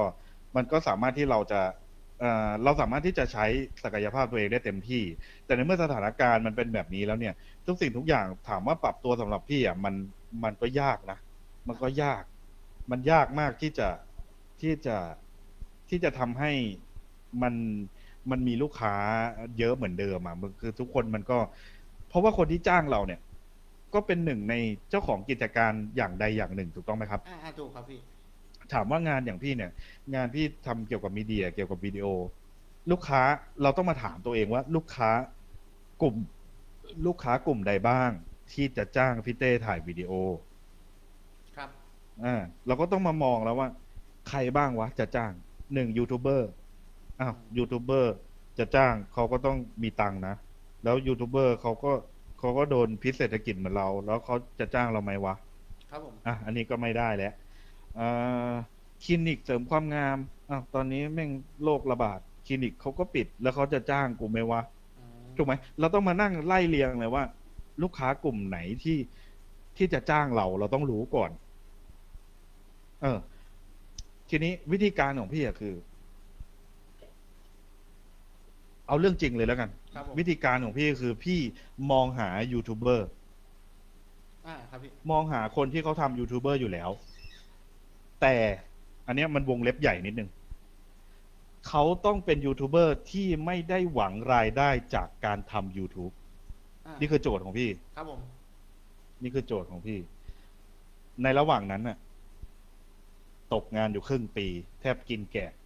มันก็สามารถที่เราจะเอ่อเราสามารถที่จะใช้ศักยภาพตัวเองได้เต็มที่ แต่ในเมื่อสถานการณ์มันเป็นแบบนี้แล้วเนี่ย ทุกสิ่งทุกอย่างถามว่าปรับตัวสำหรับพี่อะมันมันก็ยากนะ มันก็ยาก มันยากมากที่จะที่จะที่จะทำให้มันมันมีลูกค้าเยอะเหมือนเดิมอะมันคือทุกคนมันก็ เพราะว่าคนที่จ้างเราเนี่ย ก็เป็นหนึ่งในเจ้าของกิจการอย่างใดอย่างหนึ่งถูกต้องไหมครับ อ่าอ่าถูกครับพี่ ถามว่างานอย่างพี่เนี่ย งานพี่ทำเกี่ยวกับมีเดีย เกี่ยวกับวิดีโอ ลูกค้าเราต้องมาถามตัวเองว่า ลูกค้ากลุ่ม ลูกค้ากลุ่มใดบ้าง ที่จะจ้างพี่เต้ถ่ายวิดีโอ ครับ อ่าเราก็ต้องมามองแล้วว่า ใครบ้างวะจะจ้างหนึ่งยูทูบเบอร์อ้าวยูทูบเบอร์จะจ้างเขาก็ต้องมีตังค์นะ แล้วยูทูบเบอร์เขาก็ เขาก็โดนพิษเศรษฐกิจเหมือนเรา แล้วเขาจะจ้างเราไหมวะ ครับผม อะ อันนี้ก็ไม่ได้แล้วเอ่อคลินิกเสริมความงามอะตอนนี้แม่งโรคระบาด คลินิกเขาก็ปิด แล้วเขาจะจ้างกูไหมวะอืมถูกไหม เราต้องมานั่งไล่เรียงเลยว่า ลูกค้ากลุ่มไหนที่ที่จะจ้างเราเราต้องรู้ก่อน เออ ทีนี้วิธีการของพี่อะคือ เอาเรื่องจริงเลยแล้วกัน ครับผมวิธีการของพี่คือพี่มองหายูทูบเบอร์อ่าครับพี่มองหาคนที่เขาทำยูทูบเบอร์อยู่แล้ว แต่อันเนี้ยมันวงเล็บใหญ่นิดนึงเขาต้องเป็นยูทูบเบอร์ที่ไม่ได้หวังรายได้จากการทำ YouTube นี่คือโจทย์ของพี่ ครับผม นี่คือโจทย์ของพี่ ในระหว่างนั้นน่ะ ตกงานอยู่ครึ่งปี แทบกินแกะอา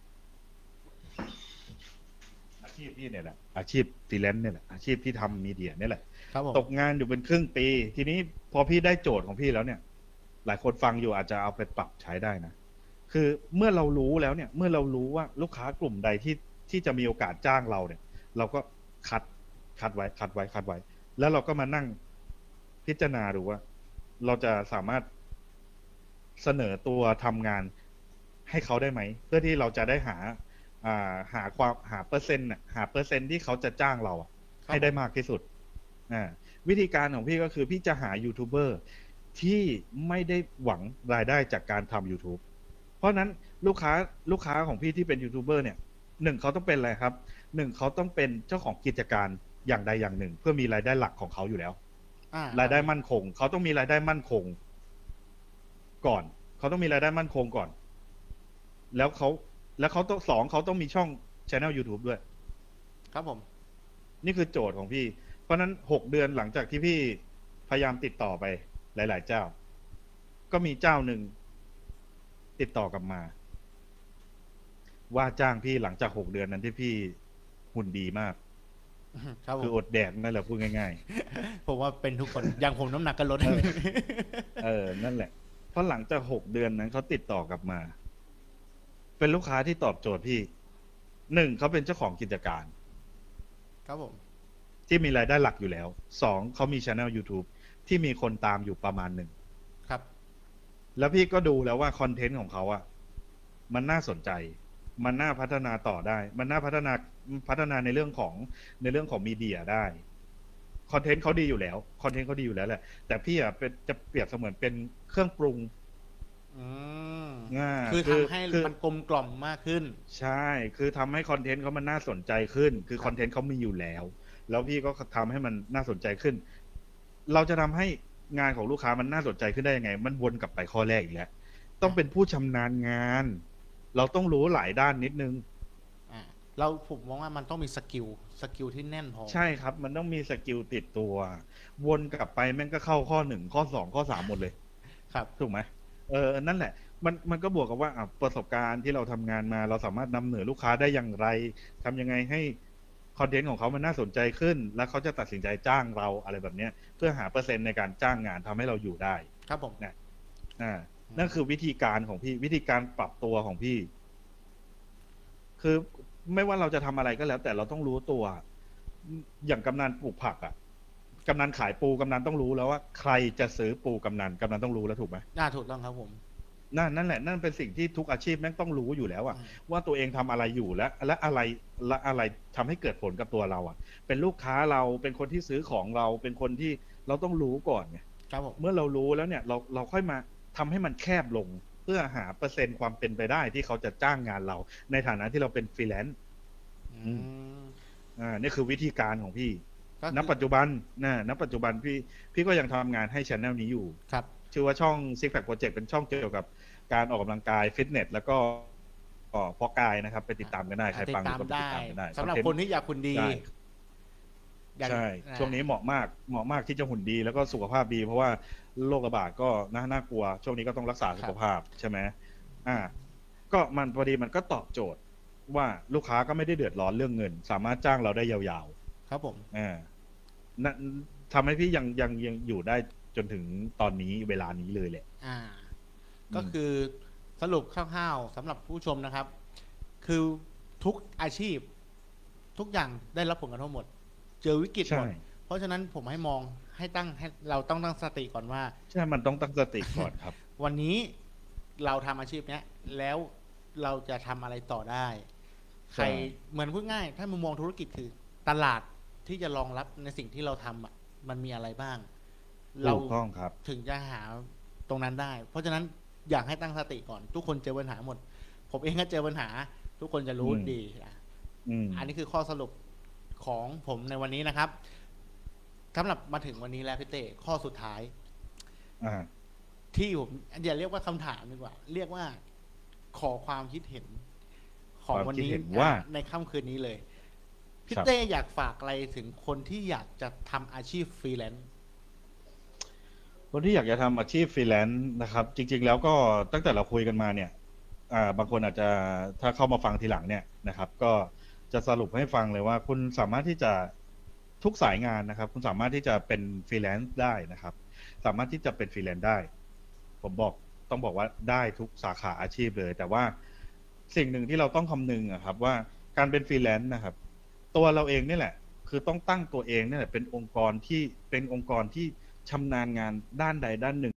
ชีพพี่เนี่ยแหละอาชีพฟรีแลนซ์เนี่ยแหละอาชีพที่ทำมีเดียเนี่ยแหละ ครับผมตกงานอยู่เป็นครึ่งปี ทีนี้พอพี่ได้โจทย์ของพี่แล้วเนี่ย หลายคนฟังอยู่อาจจะเอาไปปรับใช้ได้นะ คือเมื่อเรารู้แล้วเนี่ย เมื่อเรารู้ว่าลูกค้ากลุ่มใดที่ที่จะมีโอกาสจ้างเราเนี่ย เราก็คัดคัดไว้คัดไว้คัดไว้ แล้วเราก็มานั่งพิจารณาดูว่า เราจะสามารถเสนอตัวทำงานให้เขาได้ไหม เพื่อที่เราจะได้หา อ่าหาความหาเปอร์เซ็นต์น่ะหาเปอร์เซ็นต์ที่เขาจะจ้างเราอะครับให้ได้มากที่สุดอ่าวิธีการของพี่ก็คือพี่จะหายูทูบเบอร์ที่ไม่ได้หวังรายได้จากการทำ YouTube เพราะฉะนั้นลูกค้าลูกค้าของพี่ที่เป็นยูทูบเบอร์เนี่ยหนึ่งเขาต้องเป็นอะไรครับหนึ่งเขาต้องเป็นเจ้าของกิจการอย่างใดอย่างหนึ่ง เพื่อมีรายได้หลักของเขาอยู่แล้วอ่ารายได้มั่นคง เขาต้องมีรายได้มั่นคง ก่อน เขาต้องมีรายได้มั่นคงก่อน แล้วเขา แล้วเขาต้องสองเขาต้องมีช่องช anel YouTube ด้วย ครับผม นี่คือโจทย์ของพี่ เพราะฉะนั้นหกเดือนหลังจากที่พี่พยายามติดต่อไป หลาย ๆ เจ้า ก็มีเจ้าหนึ่งติดต่อกลับมา ว่าจ้างพี่หลังจากหกเดือนนั้นที่พี่หุ่นดีมากครับผคือมอดแดกนั่นแหละพูดง่ายผมว่าเป็นทุกคนอย่างผมน้ำหนักก็ลดๆเออ นั่นแหละเพราะหลังจากหกเดือนนั้นเขาติดต่อกลับมา เป็นลูกค้าที่ตอบโจทย์พี่หนึ่งเขาเป็นเจ้าของกิจการ ครับผม ที่มีรายได้หลักอยู่แล้วสองเขามีช anel YouTube ที่มีคนตามอยู่ประมาณหนึ่งครับ แล้วพี่ก็ดูแล้วว่าคอนเทนต์ของเขาอะมันน่าสนใจ มันน่าพัฒนาต่อได้ มันน่าพัฒนาพัฒนาในเรื่องของในเรื่องของมีเดียได้คอนเทนต์เขาดีอยู่แล้วคอนเทนต์เขาดีอยู่แล้วแหละแต่พี่อะเป็นจะเปรียบเสมือนเป็นเครื่องปรุง อืม ง่าคือทำให้คือมันกลมกล่อมมากขึ้น ใช่ คือทำให้คอนเทนต์เขามันน่าสนใจขึ้น คือคอนเทนต์เขามีอยู่แล้ว แล้วพี่ก็ทำให้มันน่าสนใจขึ้น เราจะทำให้งานของลูกค้ามันน่าสนใจขึ้นได้ยังไง มันวนกลับไปข้อแรกอีกแล้ว ต้องเป็นผู้ชำนาญงาน เราต้องรู้หลายด้านนิดนึงอ่าเราผมมองว่ามันต้องมี skill skill ที่แน่นพอ ใช่ครับ มันต้องมี skill ติดตัว วนกลับไปแม่งก็เข้าข้อหนึ่งข้อสองข้อสามหมดเลย ครับ ถูกไหมเออ นั่นแหละ มันมันก็บวกกับว่าอะประสบการณ์ที่เราทำงานมา เราสามารถนำเหนือลูกค้าได้อย่างไรทำยังไงให้คอนเทนต์ของเขามันน่าสนใจขึ้น แล้วเขาจะตัดสินใจจ้างเราอะไรแบบเนี้ยเพื่อหาเปอร์เซ็นต์ในการจ้างงานทำให้เราอยู่ได้ ครับผมอ่านั่นคือวิธีการของพี่วิธีการปรับตัวของพี่ คือไม่ว่าเราจะทำอะไรก็แล้ว แต่เราต้องรู้ตัว อย่างกำนันปลูกผักอะกำนันขายปูกำนันต้องรู้แล้วว่า ใครจะซื้อปูกำนันกำนันต้องรู้แล้วถูกไหมน่าถูกต้องครับผม นั่นนั่นแหละนั่นเป็นสิ่งที่ทุกอาชีพแม่งต้องรู้อยู่แล้วอะอืมว่าตัวเองทำอะไรอยู่และและอะไรและอะไรทำให้เกิดผลกับตัวเราอะเป็นลูกค้าเราเป็นคนที่ซื้อของเราเป็นคนที่เราต้องรู้ก่อนไงครับผมเมื่อเรารู้แล้วเนี่ยเราเราค่อยมาทำให้มันแคบลงเพื่อหาเปอร์เซ็นต์ความเป็นไปได้ที่เขาจะจ้างงานเรา ในฐานะที่เราเป็นฟรีแลนซ์อืมอ่านี่คือวิธีการของพี่ก็คือณปัจจุบันนะณปัจจุบันพี่พี่ก็ยังทำงานให้ช anel นี้อยู่ครับชื่อว่าช่อง Six Pack Project เป็นช่องเกี่ยวกับ การออกกำลังกายฟิตเนสแล้วก็เอ่อเพาะกายนะครับ ไปติดตามกันได้ใครติดฟังตามก็ไปได้ติดตามกันได้สำหรับอนเทคนต์ที่อยากคุณดีใช่อยากใช่อ่าช่วงนี้เหมาะมากเหมาะมากที่จะหุ่นดีแล้วก็สุขภาพดี เพราะว่าโรคระบาดก็น่าน่ากลัว ช่วงนี้ก็ต้องรักษาสุขภาพใช่ไหมอ่า ก็มันพอดีมันก็ตอบโจทย์ว่าลูกค้าก็ไม่ได้เดือดร้อนเรื่องเงิน สามารถจ้างเราได้ยาวครับผมๆอ่านั่นทำให้พี่ยังยังยังอยู่ได้จนถึงตอนนี้เวลานี้เลยแหละ อ่าอืม ก็คือสรุปคร่าวๆสำหรับผู้ชมนะครับ คือทุกอาชีพ ทุกอย่างได้รับผลกระทบหมด เจอวิกฤตหมใช่ดเพราะฉะนั้นผมให้มองให้ตั้งให้เราต้องตั้งสติก่อนว่า ใช่ มันต้องตั้งสติก่อนครับ วันนี้เราทำอาชีพเนี้ย แล้วเราจะทำอะไรต่อได้ ใครใช่เหมือนพูดง่าย ถ้ามุมมองธุรกิจคือตลาดที่จะรองรับในสิ่งที่เราทำอะมันมีอะไรบ้าง เราถูกต้องครับถึงจะหาตรงนั้นได้ เพราะฉะนั้น อยากให้ตั้งสติก่อน ทุกคนเจอปัญหาหมด ผมเองก็เจอปัญหา ทุกคนจะรู้อืมดีนะอืมอันนี้คือข้อสรุปของผมในวันนี้นะครับสำหรับมาถึงวันนี้แล้วพี่เต้ข้อสุดท้ายอ่าที่ผมอย่าเรียกว่าคำถามดีกว่า เรียกว่าขอความคิดเห็น ขอของความวันคิดนี้เห็นว่าในค่ำคืนนี้เลยพี่ครับเต้อยากฝากอะไรถึงคนที่อยากจะทำอาชีพฟรีแลนซ์ คนที่อยากจะทำอาชีพฟรีแลนซ์นะครับ จริง ๆ แล้วก็ตั้งแต่เราคุยกันมาเนี่ยบางคนอาจจะถ้าเข้ามาฟังทีหลังเนี่ยนะครับ ก็จะสรุปให้ฟังเลยว่าคุณสามารถที่จะทุกสายงานนะครับ คุณสามารถที่จะเป็นฟรีแลนซ์ได้นะครับ สามารถที่จะเป็นฟรีแลนซ์ได้ ผมบอกต้องบอกว่าได้ทุกสาขาอาชีพเลย แต่ว่าสิ่งหนึ่งที่เราต้องคำนึงอะครับ ว่าการเป็นฟรีแลนซ์นะครับ ตัวเราเองนี่แหละ คือต้องตั้งตัวเองนี่แหละเป็นองค์กรที่เป็นองค์กรที่ ชำนาญงานด้านใดด้านหนึ่ง